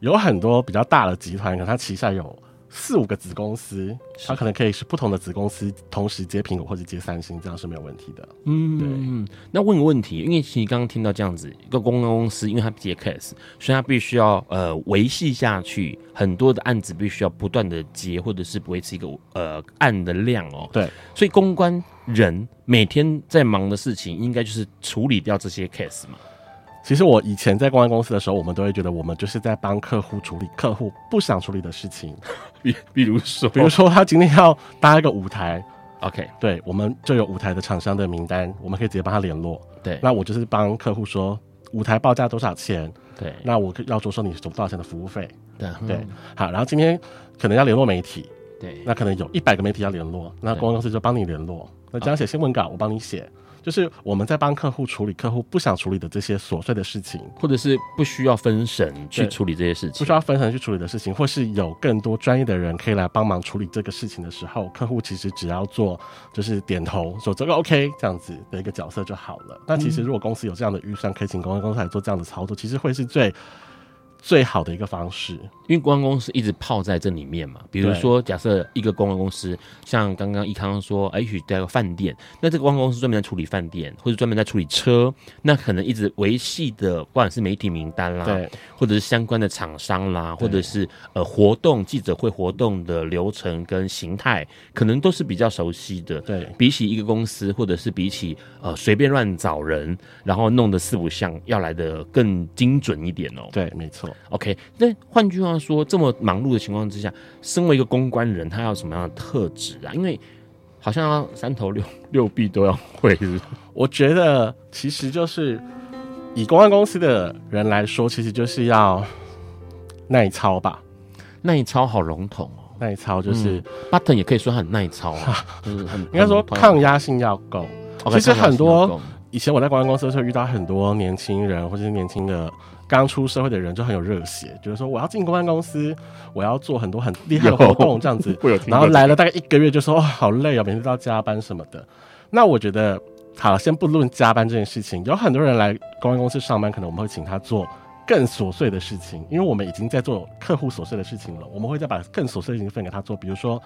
有很多比较大的集团，可能它旗下有四五个子公司，它可能可以是不同的子公司同时接苹果或者接三星，这样是没有问题的。嗯，对。那问个问题，因为其实刚刚听到这样子一个公关公司，因为它接 case，所以它必须要呃维系下去，很多的案子必须要不断的接，或者是维持一个呃案的量哦。对，所以公关人每天在忙的事情，应该就是处理掉这些 case 嘛。其实我以前在公关公司的时候，我们都会觉得我们就是在帮客户处理客户不想处理的事情，比比如说，比如说他今天要搭一个舞台，OK，对，我们就有舞台的厂商的名单，我们可以直接帮他联络。对，那我就是帮客户说舞台报价多少钱，对，那我要多收你多少钱的服务费，对对，好，然后今天可能要联络媒体，对，那可能有一百个媒体要联络，那公关公司就帮你联络，那这样写新闻稿我帮你写。就是我们在帮客户处理客户不想处理的这些琐碎的事情，或者是不需要分神去处理这些事情，不需要分神去处理的事情，或是有更多专业的人可以来帮忙处理这个事情的时候，客户其实只要做就是点头说这个 OK 这样子的一个角色就好了。那其实如果公司有这样的预算，可以请公关公司来做这样的操作，其实会是最。最好的一个方式，因为公关公司一直泡在这里面嘛。比如说，假设一个公关公司，像刚刚一康说，哎许在个饭店，那这个公关公司专门在处理饭店，或者专门在处理车，那可能一直维系的，不管是媒体名单啦，对，或者是相关的厂商啦，或者是呃活动记者会活动的流程跟形态，可能都是比较熟悉的。对，比起一个公司，或者是比起呃随便乱找人，然后弄得四不像，要来的更精准一点哦。对，没错。OK，那换句话说，这么忙碌的情况之下，身为一个公关人，他要什么样的特质啊？因为好像要三头六 六臂都要会，是是？我觉得其实就是以公关公司的人来说，其实就是要耐操吧。耐操好笼统哦，耐操就是、嗯、Button 也可以说很耐操啊，就是很应该说抗压性要够。Okay, 其实很多以前我在公关公司的时候遇到很多年轻人或者是年轻的。刚出社会的人就很有热血，就是说我要进公关公司，我要做很多很厉害的活动这样子。然后来了大概一个月就说，哦，好累啊，每天都要加班什么的。那我觉得好了，先不论加班这件事情，有很多人来公关公司上班，可能我们会请他做更琐碎的事情，因为我们已经在做客户琐碎的事情了，我们会再把更琐碎的事情分给他做。比如说，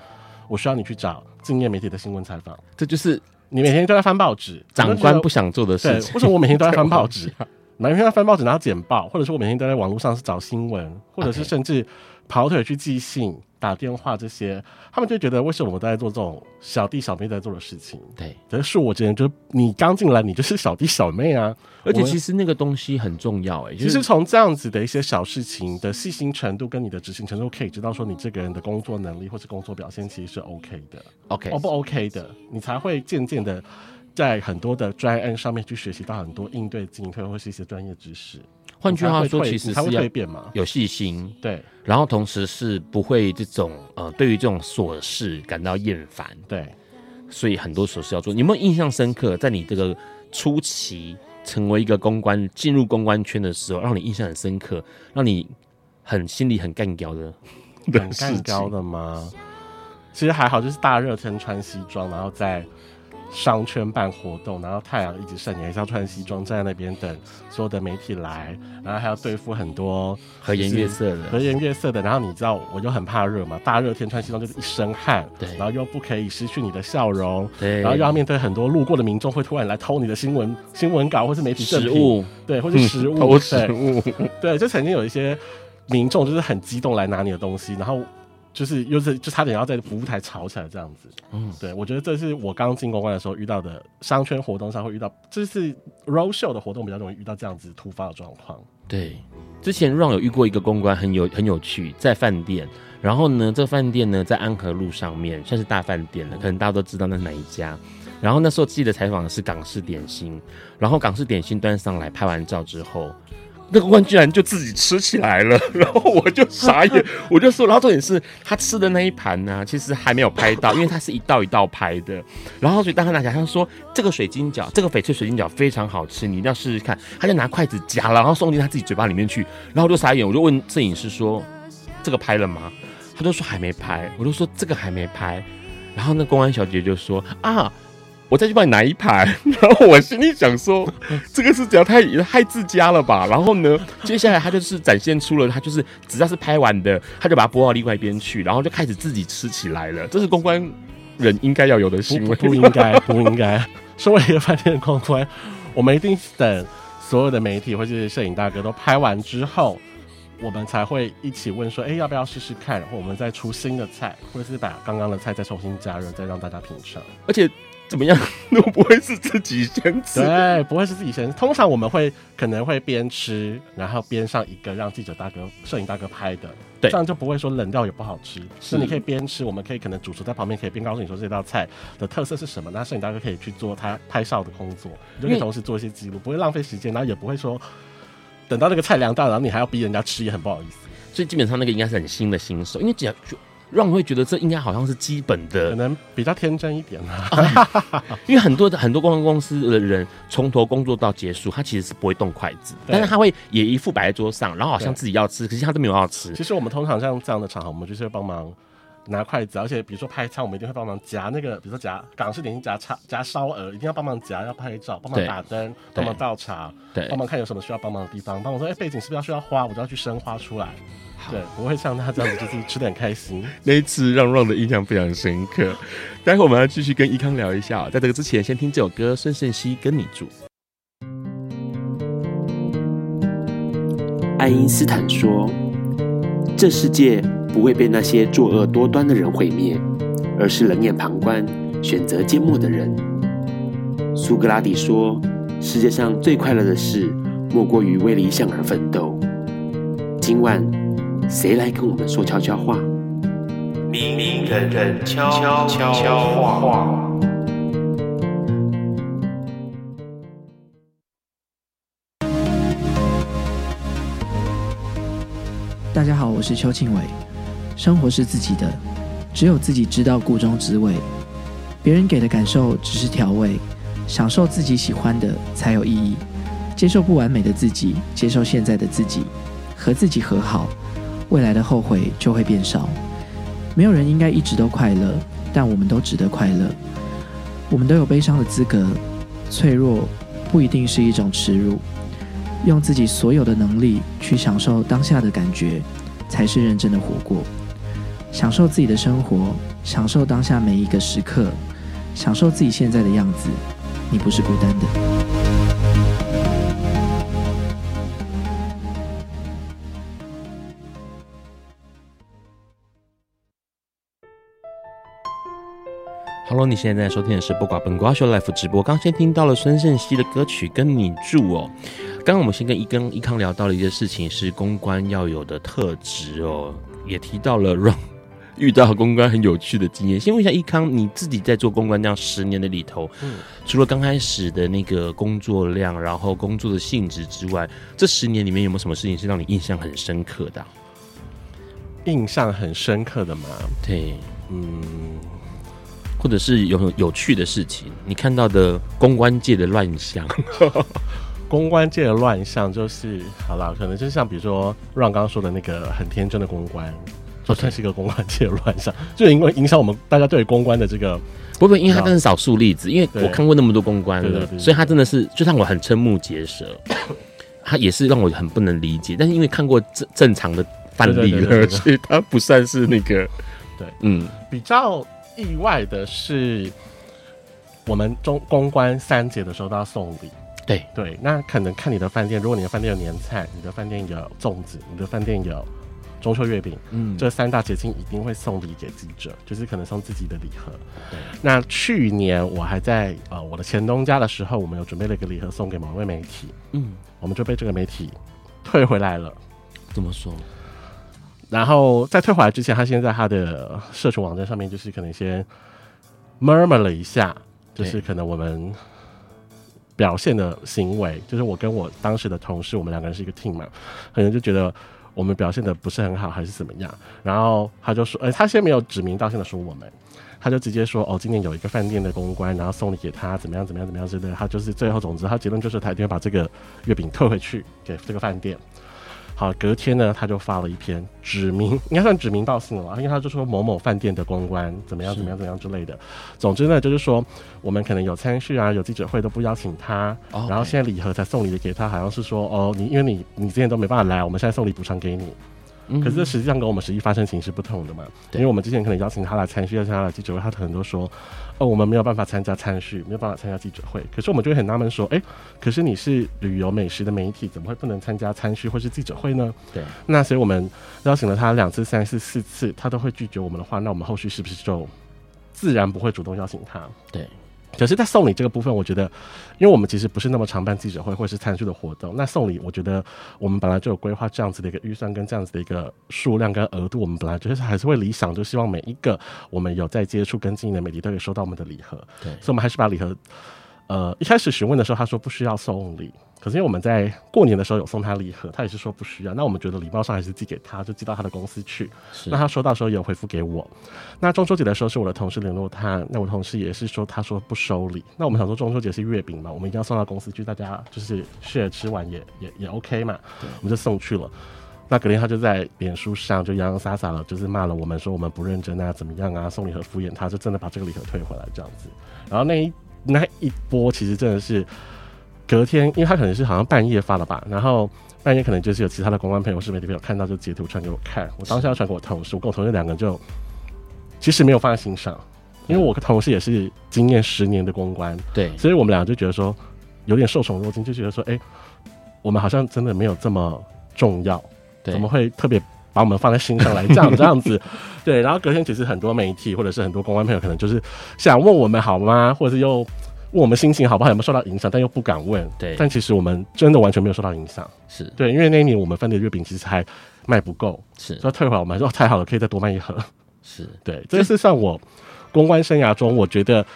我需要你去找敬业媒体的新闻采访，这就是你每天都在翻报纸，长官不想做的事情。为什么我每天都在翻报纸？每天要翻报纸，然后剪报，或者是我每天都在网络上是找新闻，或者是甚至跑腿去寄信、打电话这些，他们就觉得为什么我们都在做这种小弟小妹在做的事情？对，可是我觉得，就你刚进来，你就是小弟小妹啊。而且其实那个东西很重要哎、欸，其实从这样子的一些小事情的细心程度跟你的执行程度，可以知道说你这个人的工作能力或是工作表现其实是 OK 的。OK，哦不 OK 的，你才会渐渐的。在很多的专案上面去学习到很多应对进退或是一些专业知识。换句话说，其实是要变嘛，有细心，对，然后同时是不会这种呃，对于这种琐事感到厌烦，对。所以很多琐事要做。你有没有印象深刻？在你这个初期成为一个公关、进入公关圈的时候，让你印象很深刻，让你很心里很干掉的，很干掉的吗？其实还好，就是大热天穿西装，然后在。商圈办活动，然后太阳一直晒，你还是要穿西装站在那边等所有的媒体来，然后还要对付很多和颜悦色的、和颜悦色的。然后你知道，我就很怕热嘛，大热天穿西装就是一身汗，对，然后又不可以失去你的笑容，对，然后又要面对很多路过的民众会突然来偷你的新闻新闻稿或是媒体证物，对，或是食物，偷食物，对，就曾经有一些民众就是很激动来拿你的东西，然后。就是又是就差点要在服务台吵起来这样子，嗯，对，我觉得这是我刚进公关的时候遇到的商圈活动上会遇到，这是 road show 的活动比较容易遇到这样子突发的状况。对，之前 Ron 有遇过一个公关很有很有趣，在饭店，然后呢，这个饭店呢在安和路上面算是大饭店了，可能大家都知道那是哪一家。然后那时候记得采访的是港式点心，然后港式点心端上来，拍完照之后。那个官居然就自己吃起来了，然后我就傻眼，我就说，然后重点是他吃的那一盘呢、啊，其实还没有拍到，因为它是一道一道拍的，然后所以当他拿起来，他说这个水晶饺，这个翡翠水晶饺非常好吃，你一定要试试看。他就拿筷子夹了，然后送进他自己嘴巴里面去，然后我就傻眼，我就问摄影师说，这个拍了吗？他就说还没拍，我就说这个还没拍，然后那公安小姐就说啊。我再去帮你拿一盘。然后我心里想说，这个是只要太害自家了吧？然后呢，接下来他就是展现出了他就是只要是拍完的，他就把它拨到另外一边去，然后就开始自己吃起来了。这是公关人应该要有的行为，不应该，不应该。身为一个饭店的公关，我们一定等所有的媒体或者是摄影大哥都拍完之后。我们才会一起问说，哎、欸，要不要试试看？然后我们再出新的菜，或者是把刚刚的菜再重新加热，再让大家品尝。而且怎么样 都不会是自己先吃，对，不会是自己先。通常我们会可能会边吃，然后边上一个让记者大哥、摄影大哥拍的，对，这样就不会说冷掉也不好吃。是，你可以边吃，我们可以可能主厨在旁边可以边告诉你说这道菜的特色是什么，那摄影大哥可以去做他拍照的工作，就可以同时做一些记录，不会浪费时间，然后也不会说。等到那个菜凉掉，然后你还要逼人家吃，也很不好意思。所以基本上那个应该是很新的新手，因为只要就让我会觉得这应该好像是基本的，可能比较天真一点啊。哎、因为很多的很多公关公司的人从头工作到结束，他其实是不会动筷子，但是他会也一副摆在桌上，然后好像自己要吃，可是他都没有要吃。其实我们通常像这样的场合，我们就是会帮忙。拿筷子，而且比如说拍餐，我们一定会帮忙夹那个，比如说夹港式点心夹叉夹烧鹅，一定要帮忙夹，要拍照，帮忙打灯，帮忙倒茶，对，帮忙看有什么需要帮忙的地方，帮我说，哎、欸，背景是不是要需要花，我就要去生花出来，对，不会像他这样子，就是吃得很开心。那一次让 Ron 的印象非常深刻。待会我们要继续跟伊康聊一下，在这个之前，先听这首歌，孙盛希跟你住。爱因斯坦说：“这世界。”不会被那些作恶多端的人毁灭，而是冷眼旁观、选择缄默的人。苏格拉底说：“世界上最快乐的事，莫过于为理想而奋斗。”今晚，谁来跟我们说悄悄话？明明人人悄悄悄话。大家好，我是邱庆伟。生活是自己的，只有自己知道个中滋味。别人给的感受只是调味，享受自己喜欢的才有意义。接受不完美的自己，接受现在的自己，和自己和好，未来的后悔就会变少。没有人应该一直都快乐，但我们都值得快乐。我们都有悲伤的资格，脆弱不一定是一种耻辱。用自己所有的能力去享受当下的感觉，才是认真的活过。享受自己的生活，享受当下每一个时刻，享受自己现在的样子。你不是孤单的。Hello，你现在收听的是《不寡本瓜秀》life 直播。刚先听到了孙盛熙的歌曲《跟你住》哦。刚刚我们先跟一跟一康聊到了一件事情，是公关要有的特质哦，也提到了让。遇到公关很有趣的经验，先问一下一康，你自己在做公关这样十年的里头，嗯，除了刚开始的那个工作量，然后工作的性质之外，这十年里面有没有什么事情是让你印象很深刻的啊？印象很深刻的嘛？对，嗯，或者是有有趣的事情，你看到的公关界的乱象，公关界的乱象就是，好了，可能就是像比如说 Ron 刚刚说的那个很天真的公关。就算是一个公关界的乱象，就因为影响我们大家对公关的这个，不不，因为他真是少数例子，因为我看过那么多公关了，所以他真的是就让我很瞠目结舌，他也是让我很不能理解，但是因为看过正正常的范例了，所以他不算是那个，对，嗯，比较意外的是，我们中公关三节的时候都要送礼，对。对，那可能看你的饭店，如果你的饭店有年菜，你的饭店有粽子，你的饭店有。中秋月饼，嗯，这三大节庆一定会送礼给记者，就是可能送自己的礼盒。对，那去年我还在呃我的前东家的时候，我们有准备了一个礼盒送给某位媒体，嗯，我们就被这个媒体退回来了。怎么说？然后在退回来之前，他先在他的社群网站上面，就是可能先 murmur 了一下，就是可能我们表现的行为，就是我跟我当时的同事，我们两个人是一个 team 嘛，可能就觉得。我们表现的不是很好，还是怎么样？然后他就说，呃，他先没有指名道姓的说我们，他就直接说，哦，今天有一个饭店的公关，然后送礼给他，怎么样，怎么样，怎么样之类的。他就是最后，总之，他结论就是他一定要把这个月饼退回去给这个饭店。好，隔天呢，他就发了一篇指名，应该算指名道姓了，因为他就说某某饭店的公关怎么样怎么样怎么样之类的。总之呢，就是说我们可能有餐叙啊，有记者会都不邀请他，oh, okay. 然后现在礼盒才送礼的给他，好像是说哦，你因为你你之前都没办法来，我们现在送礼补偿给你。可是这实际上跟我们实际发生情形不同的嘛，因为我们之前可能邀请他来参叙，邀请他来记者会，他可能都说，哦，我们没有办法参加参叙，没有办法参加记者会。可是我们就会很纳闷说，哎，可是你是旅游美食的媒体，怎么会不能参加参叙或是记者会呢？对，那所以我们邀请了他两次、三次、四次，他都会拒绝我们的话，那我们后续是不是就自然不会主动邀请他？对。可是，在送礼这个部分，我觉得，因为我们其实不是那么常办记者会或者是参与的活动，那送礼，我觉得我们本来就有规划这样子的一个预算跟这样子的一个数量跟额度，我们本来就是还是会理想，就希望每一个我们有在接触跟经营的媒体都可以收到我们的礼盒。对，所以我们还是把礼盒，呃，一开始询问的时候，他说不需要送礼。可是因为我们在过年的时候有送他礼盒，他也是说不需要。那我们觉得礼貌上还是寄给他，就寄到他的公司去。那他收到的时候也有回复给我。那中秋节的时候是我的同事联络他，那我同事也是说他说不收礼。那我们想说中秋节是月饼嘛，我们一定要送到公司去，大家就是 share 吃完也也也 OK 嘛。我们就送去了。那格林他就在脸书上就洋洋洒洒的，就是骂了我们说我们不认真啊，怎么样啊，送礼盒敷衍他，就真的把这个礼盒退回来这样子。然后那一那一波其实真的是。隔天，因为他可能是好像半夜发了吧，然后半夜可能就是有其他的公关朋友、是媒体朋友看到，就截图传给我看。我当时要传给我同事，我跟我同事两个就其实没有放在心上，因为我跟同事也是经验十年的公关，对，所以我们两个就觉得说有点受宠若惊，就觉得说，哎、欸，我们好像真的没有这么重要，对，怎么会特别把我们放在心上来这样 这样子？对，然后隔天其实很多媒体或者是很多公关朋友可能就是想问我们好吗，或者是又。问我们心情好不好，有没有受到影响，但又不敢问。对，但其实我们真的完全没有受到影响。是对，因为那一年我们分的月饼其实还卖不够，是，所以退回来我们还说太好了，可以再多卖一盒。是 对，这是算我公关生涯中，我觉得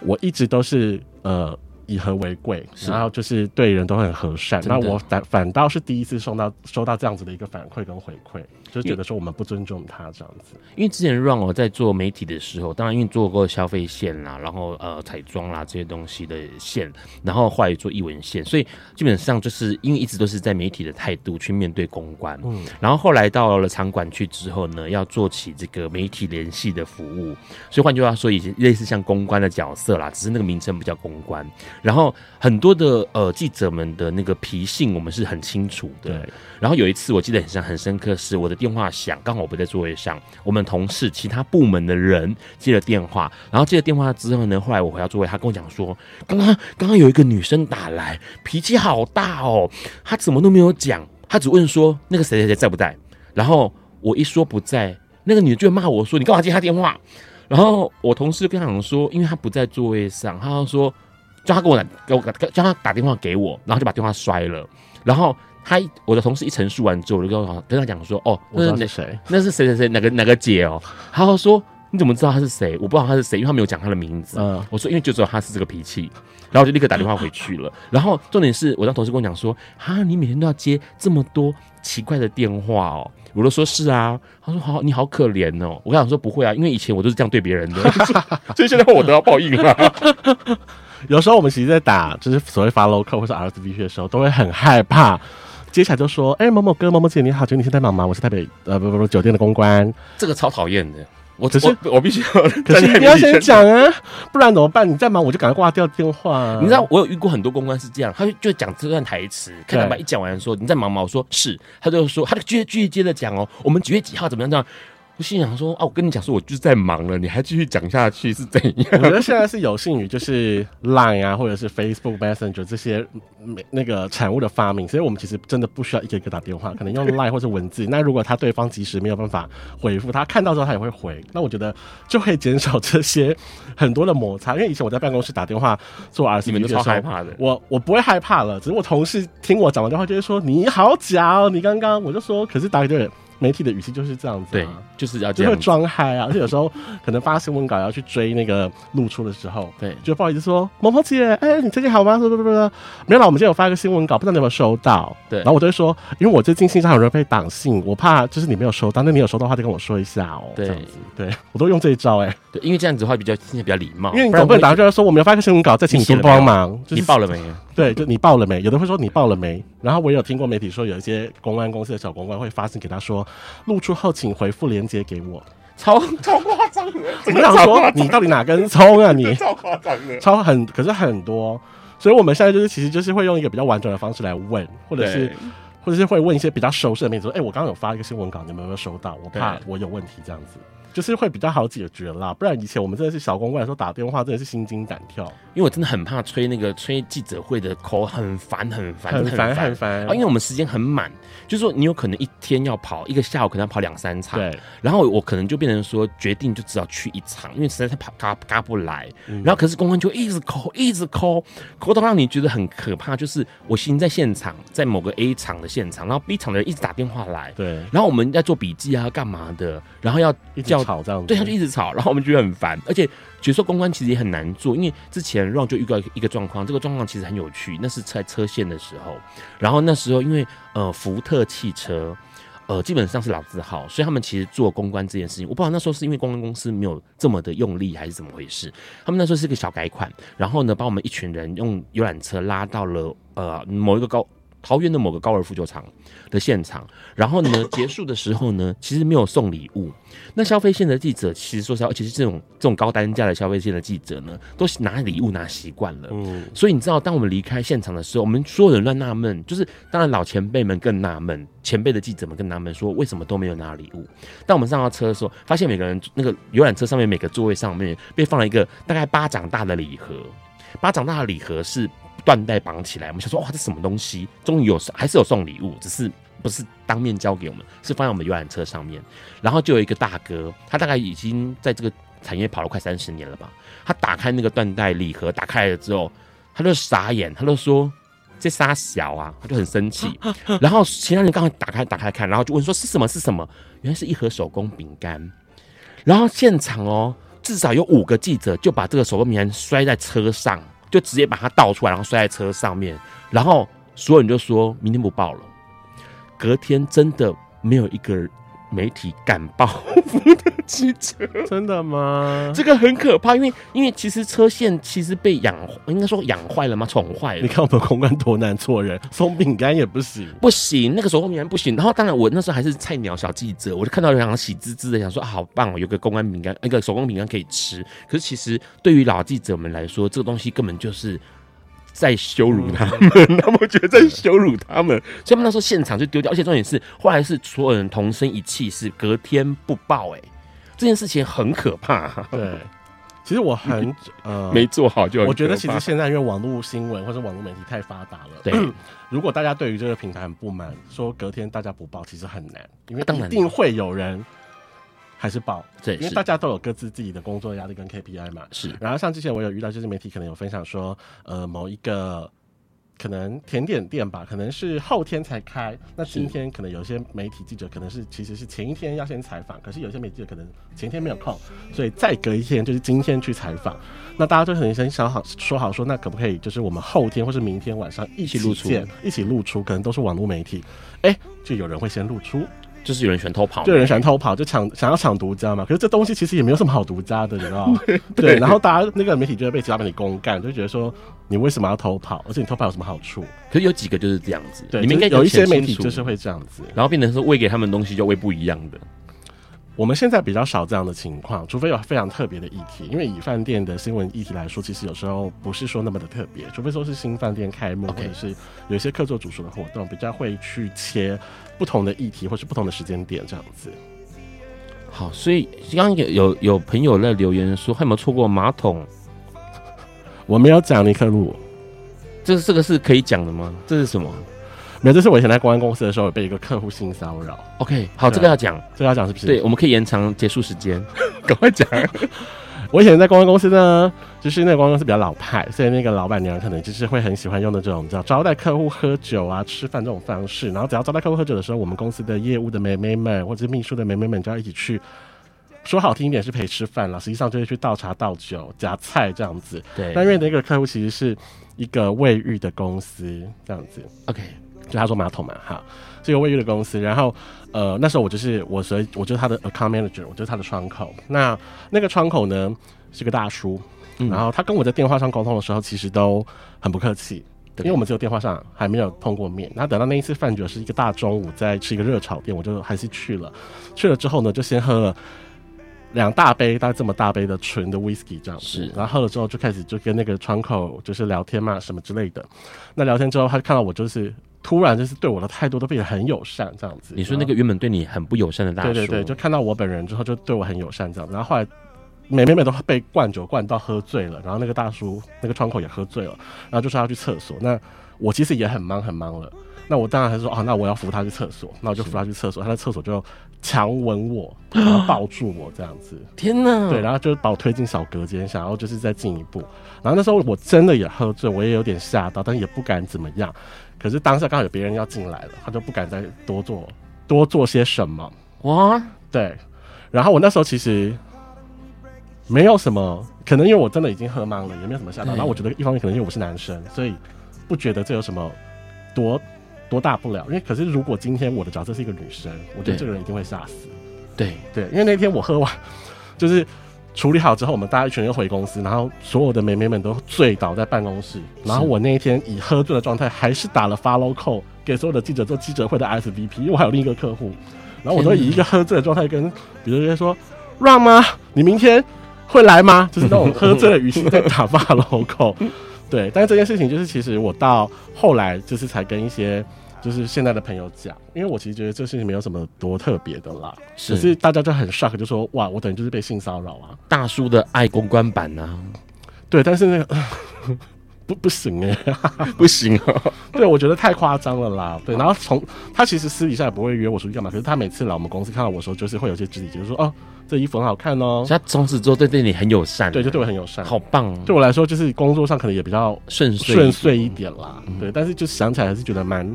我一直都是呃。以和为贵，然后就是对人都很和善。那我反反倒是第一次收到收到这样子的一个反馈跟回馈，就觉得说我们不尊重他这样子。因为之前让我在做媒体的时候，当然因为做过消费线啦，然后呃彩妆啦这些东西的线，然后后来做艺文线，所以基本上就是因为一直都是在媒体的态度去面对公关。嗯，然后后来到了场馆去之后呢，要做起这个媒体联系的服务，所以换句话说，已经类似像公关的角色啦，只是那个名称不叫公关。然后很多的呃记者们的那个脾性我们是很清楚的。对。然后有一次我记得很深很深刻，是我的电话响，刚好我不在座位上，我们同事其他部门的人接了电话，然后接了电话之后呢，后来我回到座位，他跟我讲说，刚刚刚刚有一个女生打来，脾气好大哦，她怎么都没有讲，她只问说那个谁谁谁在不在，然后我一说不在，那个女的就骂我说你干嘛接她电话？然后我同事跟他讲说，因为她不在座位上，他说。叫他给我，给我叫他打电话给我，然后就把电话摔了。然后他我的同事一陈述完之后，我就跟我跟他讲说：“哦，那是谁？那是谁谁谁？哪个哪个姐哦？”他说：“你怎么知道他是谁？我不知道他是谁，因为他没有讲他的名字。”嗯，我说：“因为就知道他是这个脾气。”然后我就立刻打电话回去了。然后重点是我让同事跟我讲说：“哈，你每天都要接这么多奇怪的电话哦。”我都说是啊。他说：“好，你好可怜哦。”我跟他说：“不会啊，因为以前我都是这样对别人的，所以现在我都要报应了。”有时候我们其实，在打就是所谓 follow call 或是 RSVP 的时候，都会很害怕。接下来就说：“哎、欸，某某哥、某某姐，你好，请问你现在忙吗？我是台北呃不不不酒店的公关。”这个超讨厌的。我只是我，我必须要，可是你要先讲啊，不然怎么办？你再忙，我就赶快挂掉电话、啊。你知道我有遇过很多公关是这样，他就就讲这段台词，看他们一讲完说你在忙吗？我说是，他就说他就继续继续接着讲哦，我们几月几号怎么样这样。我心想说啊，我跟你讲说，我就是在忙了，你还继续讲下去是怎样？我觉得现在是有幸于就是 Line 啊，或者是 Facebook Messenger 这些那个产物的发明，所以我们其实真的不需要一个一个打电话，可能用 Line 或者文字。那如果他对方及时没有办法回复，他看到之后他也会回，那我觉得就会减少这些很多的摩擦。因为以前我在办公室打电话做 RCP 你们都超害怕的，我我不会害怕了，只是我同事听我讲完电话就会说你好假哦，你刚刚我就说，可是打给对。媒体的语气就是这样子，啊，对，就是要就会装嗨啊，而且有时候 可能发新闻稿要去追那个露出的时候，对，就不好意思说某某姐，哎、欸，你最近好吗？说不不不，没有啦，我们今天有发一个新闻稿，不知道你有没有收到？对，然后我就会说，因为我最近信上有人被挡信，我怕就是你没有收到，那你有收到的话就跟我说一下哦，对，这样子，对我都用这一招，欸，哎，对，因为这样子的话比较听起来比较礼貌，因为你总不能打过来说我们有发一个新闻稿，再请你多帮忙，你报了没有？对，就你报了没？有的会说你报了没？然后我有听过媒体说，有一些公关公司的小公关会发信给他说，露出后请回复链接给我。超超夸张的，怎么想说你到底哪根葱啊你？超夸张的，超很，可是很多，所以我们现在就是其实就是会用一个比较婉转的方式来问，或者是或者是会问一些比较熟悉的媒体说，哎、欸，我刚刚有发一个新闻稿，你们有没有收到？我怕我有问题这样子。就是会比较好解决啦，不然以前我们真的是小公关的时候打电话真的是心惊胆跳，因为我真的很怕吹那个吹记者会的口很烦很烦很烦。很烦啊，因为我们时间很满，就是说你有可能一天要跑一个下午可能要跑两三场，对，然后我可能就变成说决定就只要去一场，因为实在是跑嘎嘎不来，然后可是公关就一直抠一直抠，抠到让你觉得很可怕，就是我心在现场，在某个 A 厂的现场，然后 B 厂的人一直打电话来，对，然后我们在做笔记啊干嘛的，然后要一直吵这样子，对，他就一直吵，然后我们觉得很烦，而且角色公关其实也很难做，因为之前 Ron 就遇到一个状况，这个状况其实很有趣，那是在车线的时候，然后那时候因为呃福特汽车呃基本上是老字号，所以他们其实做公关这件事情，我不知道那时候是因为公关公司没有这么的用力还是怎么回事，他们那时候是个小改款，然后呢把我们一群人用游览车拉到了呃某一个高。桃园的某个高尔夫球场的现场，然后呢，结束的时候呢，其实没有送礼物。那消费线的记者，其实说实话，而且是这种这种高单价的消费线的记者呢，都拿礼物拿习惯了。嗯，所以你知道，当我们离开现场的时候，我们所有人乱纳闷，就是当然老前辈们更纳闷，前辈的记者们更纳闷，说为什么都没有拿礼物？当我们上到车的时候，发现每个人那个游览车上面每个座位上面被放了一个大概巴掌大的礼盒，巴掌大的礼盒是。缎带绑起来，我们想说哇，这什么东西？终于有，还是有送礼物，只是不是当面交给我们，是放在我们游览车上面。然后就有一个大哥，他大概已经在这个产业跑了快三十年了吧。他打开那个缎带礼盒，打开了之后，他就傻眼，他就说：“这啥小啊？”他就很生气。然后其他人刚刚打开打开看，然后就问说：“是什么？是什么？”原来是一盒手工饼干。然后现场哦，至少有五个记者就把这个手工饼干摔在车上。就直接把它倒出来，然后摔在车上面，然后所有人就说明天不报了。隔天真的没有一个媒体敢报复的汽车，真的吗？这个很可怕，因为因为其实车线其实被养，应该说养坏了吗？宠坏了。你看我们公关多难做人，送饼干也不行，不行，那个手工饼干不行。然后当然我那时候还是菜鸟小记者，我就看到有两个喜滋滋的，想说、啊、好棒哦，有个公关饼干，那个手工饼干可以吃。可是其实对于老记者们来说，这个东西根本就是。在羞辱他们，他们觉得在羞辱他们，所以他们那时候现场就丢掉。而且重点是，后来是所有人同声一气，是隔天不报。哎，这件事情很可怕。对，其实我很呃没做好就，就我觉得其实现在因为网络新闻或者网络媒体太发达了，对，如果大家对于这个平台很不满，说隔天大家不报，其实很难，因为一定会有人。还是报，对，因为大家都有各自自己的工作压力跟 KPI 嘛。是，然后像之前我有遇到，就是媒体可能有分享说，呃，某一个可能甜点店吧，可能是后天才开，那今天可能有些媒体记者可能是其实是前一天要先采访，可是有些媒体记者可能前天没有空，所以再隔一天就是今天去采访。那大家就很先想好说好说，那可不可以就是我们后天或是明天晚上一起露出，一起露出，可能都是网络媒体，哎，就有人会先露出。就是有人喜欢偷跑，就有人喜欢偷跑，就抢想要抢独家嘛。可是这东西其实也没有什么好独家的，你知道吗？对，然后大家那个媒体就会被其他媒体公干，就觉得说你为什么要偷跑？而且你偷跑有什么好处？可是有几个就是这样子，对，你们应该有一些媒体就是会这样子，然后变成说喂给他们东西就喂不一样的。我们现在比较少这样的情况，除非有非常特别的议题。因为以饭店的新闻议题来说，其实有时候不是说那么的特别，除非说是新饭店开幕，或者是有一些客座主厨的活动，比较会去切不同的议题或是不同的时间点这样子。好，所以刚刚有有有朋友在留言说，还有没有错过马桶？我没有讲尼克路，这是这个是可以讲的吗？这是什么？没有，这是我以前在公关公司的时候被一个客户性骚扰。OK，好，这个要讲，这个要讲是不是？对，我们可以延长结束时间，赶快讲。我以前在公关公司呢，就是那个公关公司比较老派，所以那个老板娘可能就是会很喜欢用的这种叫招待客户喝酒啊、吃饭这种方式。然后只要招待客户喝酒的时候，我们公司的业务的妹妹们或者是秘书的妹妹们就要一起去，说好听一点是陪吃饭了，实际上就是去倒茶倒酒、夹菜这样子。对，但因为那个客户其实是一个卫浴的公司这样子。OK。就他说马桶嘛，哈，这个卫浴的公司，然后，呃，那时候我就是我，所以我就是他的 account manager，我就是他的窗口。那那个窗口呢是个大叔，嗯，然后他跟我在电话上沟通的时候，其实都很不客气，因为我们只有电话上还没有碰过面。然后等到那一次饭局是一个大中午，在吃一个热炒店，我就还是去了。去了之后呢，就先喝了两大杯，大概这么大杯的纯的 whisky 这样子。是，然后喝了之后就开始就跟那个窗口就是聊天嘛，什么之类的。那聊天之后，他看到我就是突然就是对我的态度都变得很友善这样子。你说那个原本对你很不友善的大叔，对对对，就看到我本人之后就对我很友善这样。然后后来。每每每都被灌酒灌到喝醉了，然后那个大叔那个窗口也喝醉了，然后就说要去厕所。那我其实也很忙很忙了，那我当然还是说啊，那我要扶他去厕所，那我就扶他去厕所。他在厕所就强吻我，然后抱住我这样子。天哪！对，然后就把我推进小隔间，想要就是再进一步。然后那时候我真的也喝醉，我也有点吓到，但也不敢怎么样。可是当下刚好有别人要进来了，他就不敢再多做多做些什么。哇，对。然后我那时候其实。没有什么，可能因为我真的已经喝茫了，也没有什么吓到。然后我觉得一方面可能因为我是男生，所以不觉得这有什么多多大不了。因为可是如果今天我的角色是一个女生，我觉得这个人一定会吓死。对对，因为那天我喝完，就是处理好之后，我们大家一群人又回公司，然后所有的美眉们都醉倒在办公室。然后我那一天以喝醉的状态，还是打了 follow call 给所有的记者做记者会的 SVP，因为我还有另一个客户。然后我都以一个喝醉的状态跟，比如说让吗？你明天。会来吗？就是那种喝醉的语气在打发 logo，对。但是这件事情就是，其实我到后来就是才跟一些就是现在的朋友讲，因为我其实觉得这事情没有什么多特别的啦。是，可是大家就很 shock，就说哇，我等于就是被性骚扰啊！大叔的爱公关版呢、啊？对，但是那个。不不行哎、欸，不行 啊！对，我觉得太夸张了啦。对，然后从他其实私底下也不会约我出去干嘛，可是他每次来我们公司看到我的时候，就是会有些肢体，接触说哦，这衣服很好看哦。他从此之后对对你很友善，对，就对我很友善，好棒。对我来说，就是工作上可能也比较顺顺遂一点啦。对，但是就想起来还是觉得蛮，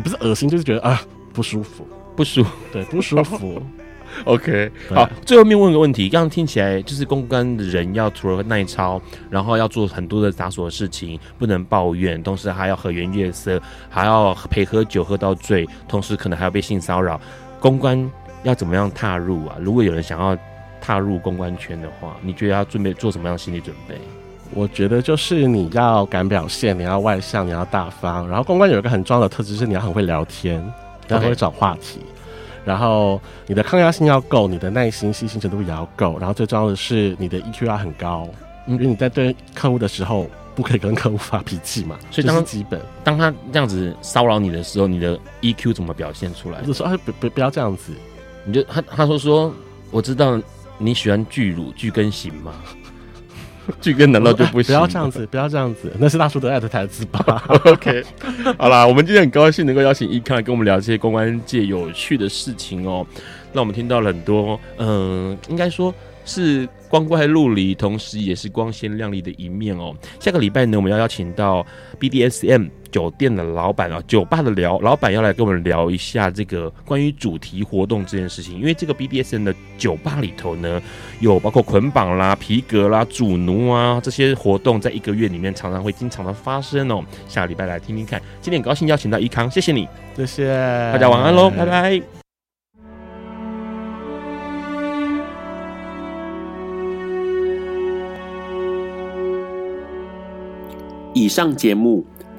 也不是恶心，就是觉得啊不舒服，不舒服，对，不舒服。OK，好，最后面问个问题，刚刚听起来就是公关的人要除了耐操，然后要做很多的杂琐的事情，不能抱怨，同时还要和颜悦色，还要陪喝酒喝到醉，同时可能还要被性骚扰。公关要怎么样踏入啊？如果有人想要踏入公关圈的话，你觉得要准备做什么样的心理准备？我觉得就是你要敢表现，你要外向，你要大方。然后公关有一个很重要的特质是你要很会聊天，你要很会找话题。然后你的抗压性要够，你的耐心、细心程度也要够。然后最重要的是你的 EQ 要很高，因为你在对客户的时候不可以跟客户发脾气嘛。所以当基本当他这样子骚扰你的时候，你的 EQ 怎么表现出来？就是说，哎，不不不要这样子。你就他他说说，我知道你喜欢巨乳巨根型吗？巨根难道就不行？不要这样子，不要这样子，那是大叔的爱的台词吧？OK，好啦，我们今天很高兴能够邀请一康来跟我们聊这些公关界有趣的事情哦。那我们听到了很多，嗯、呃，应该说。是光怪陆离，同时也是光鲜亮丽的一面哦。下个礼拜呢，我们要邀请到 BDSM 酒店的老板啊，酒吧的聊老板要来跟我们聊一下这个关于主题活动这件事情。因为这个 BDSN 的酒吧里头呢，有包括捆绑啦、皮革啦、主奴啊这些活动，在一个月里面常常会经常的发生哦。下个礼拜来听听看。今天很高兴邀请到一康，谢谢你，谢谢大家，晚安喽，拜拜。以上节目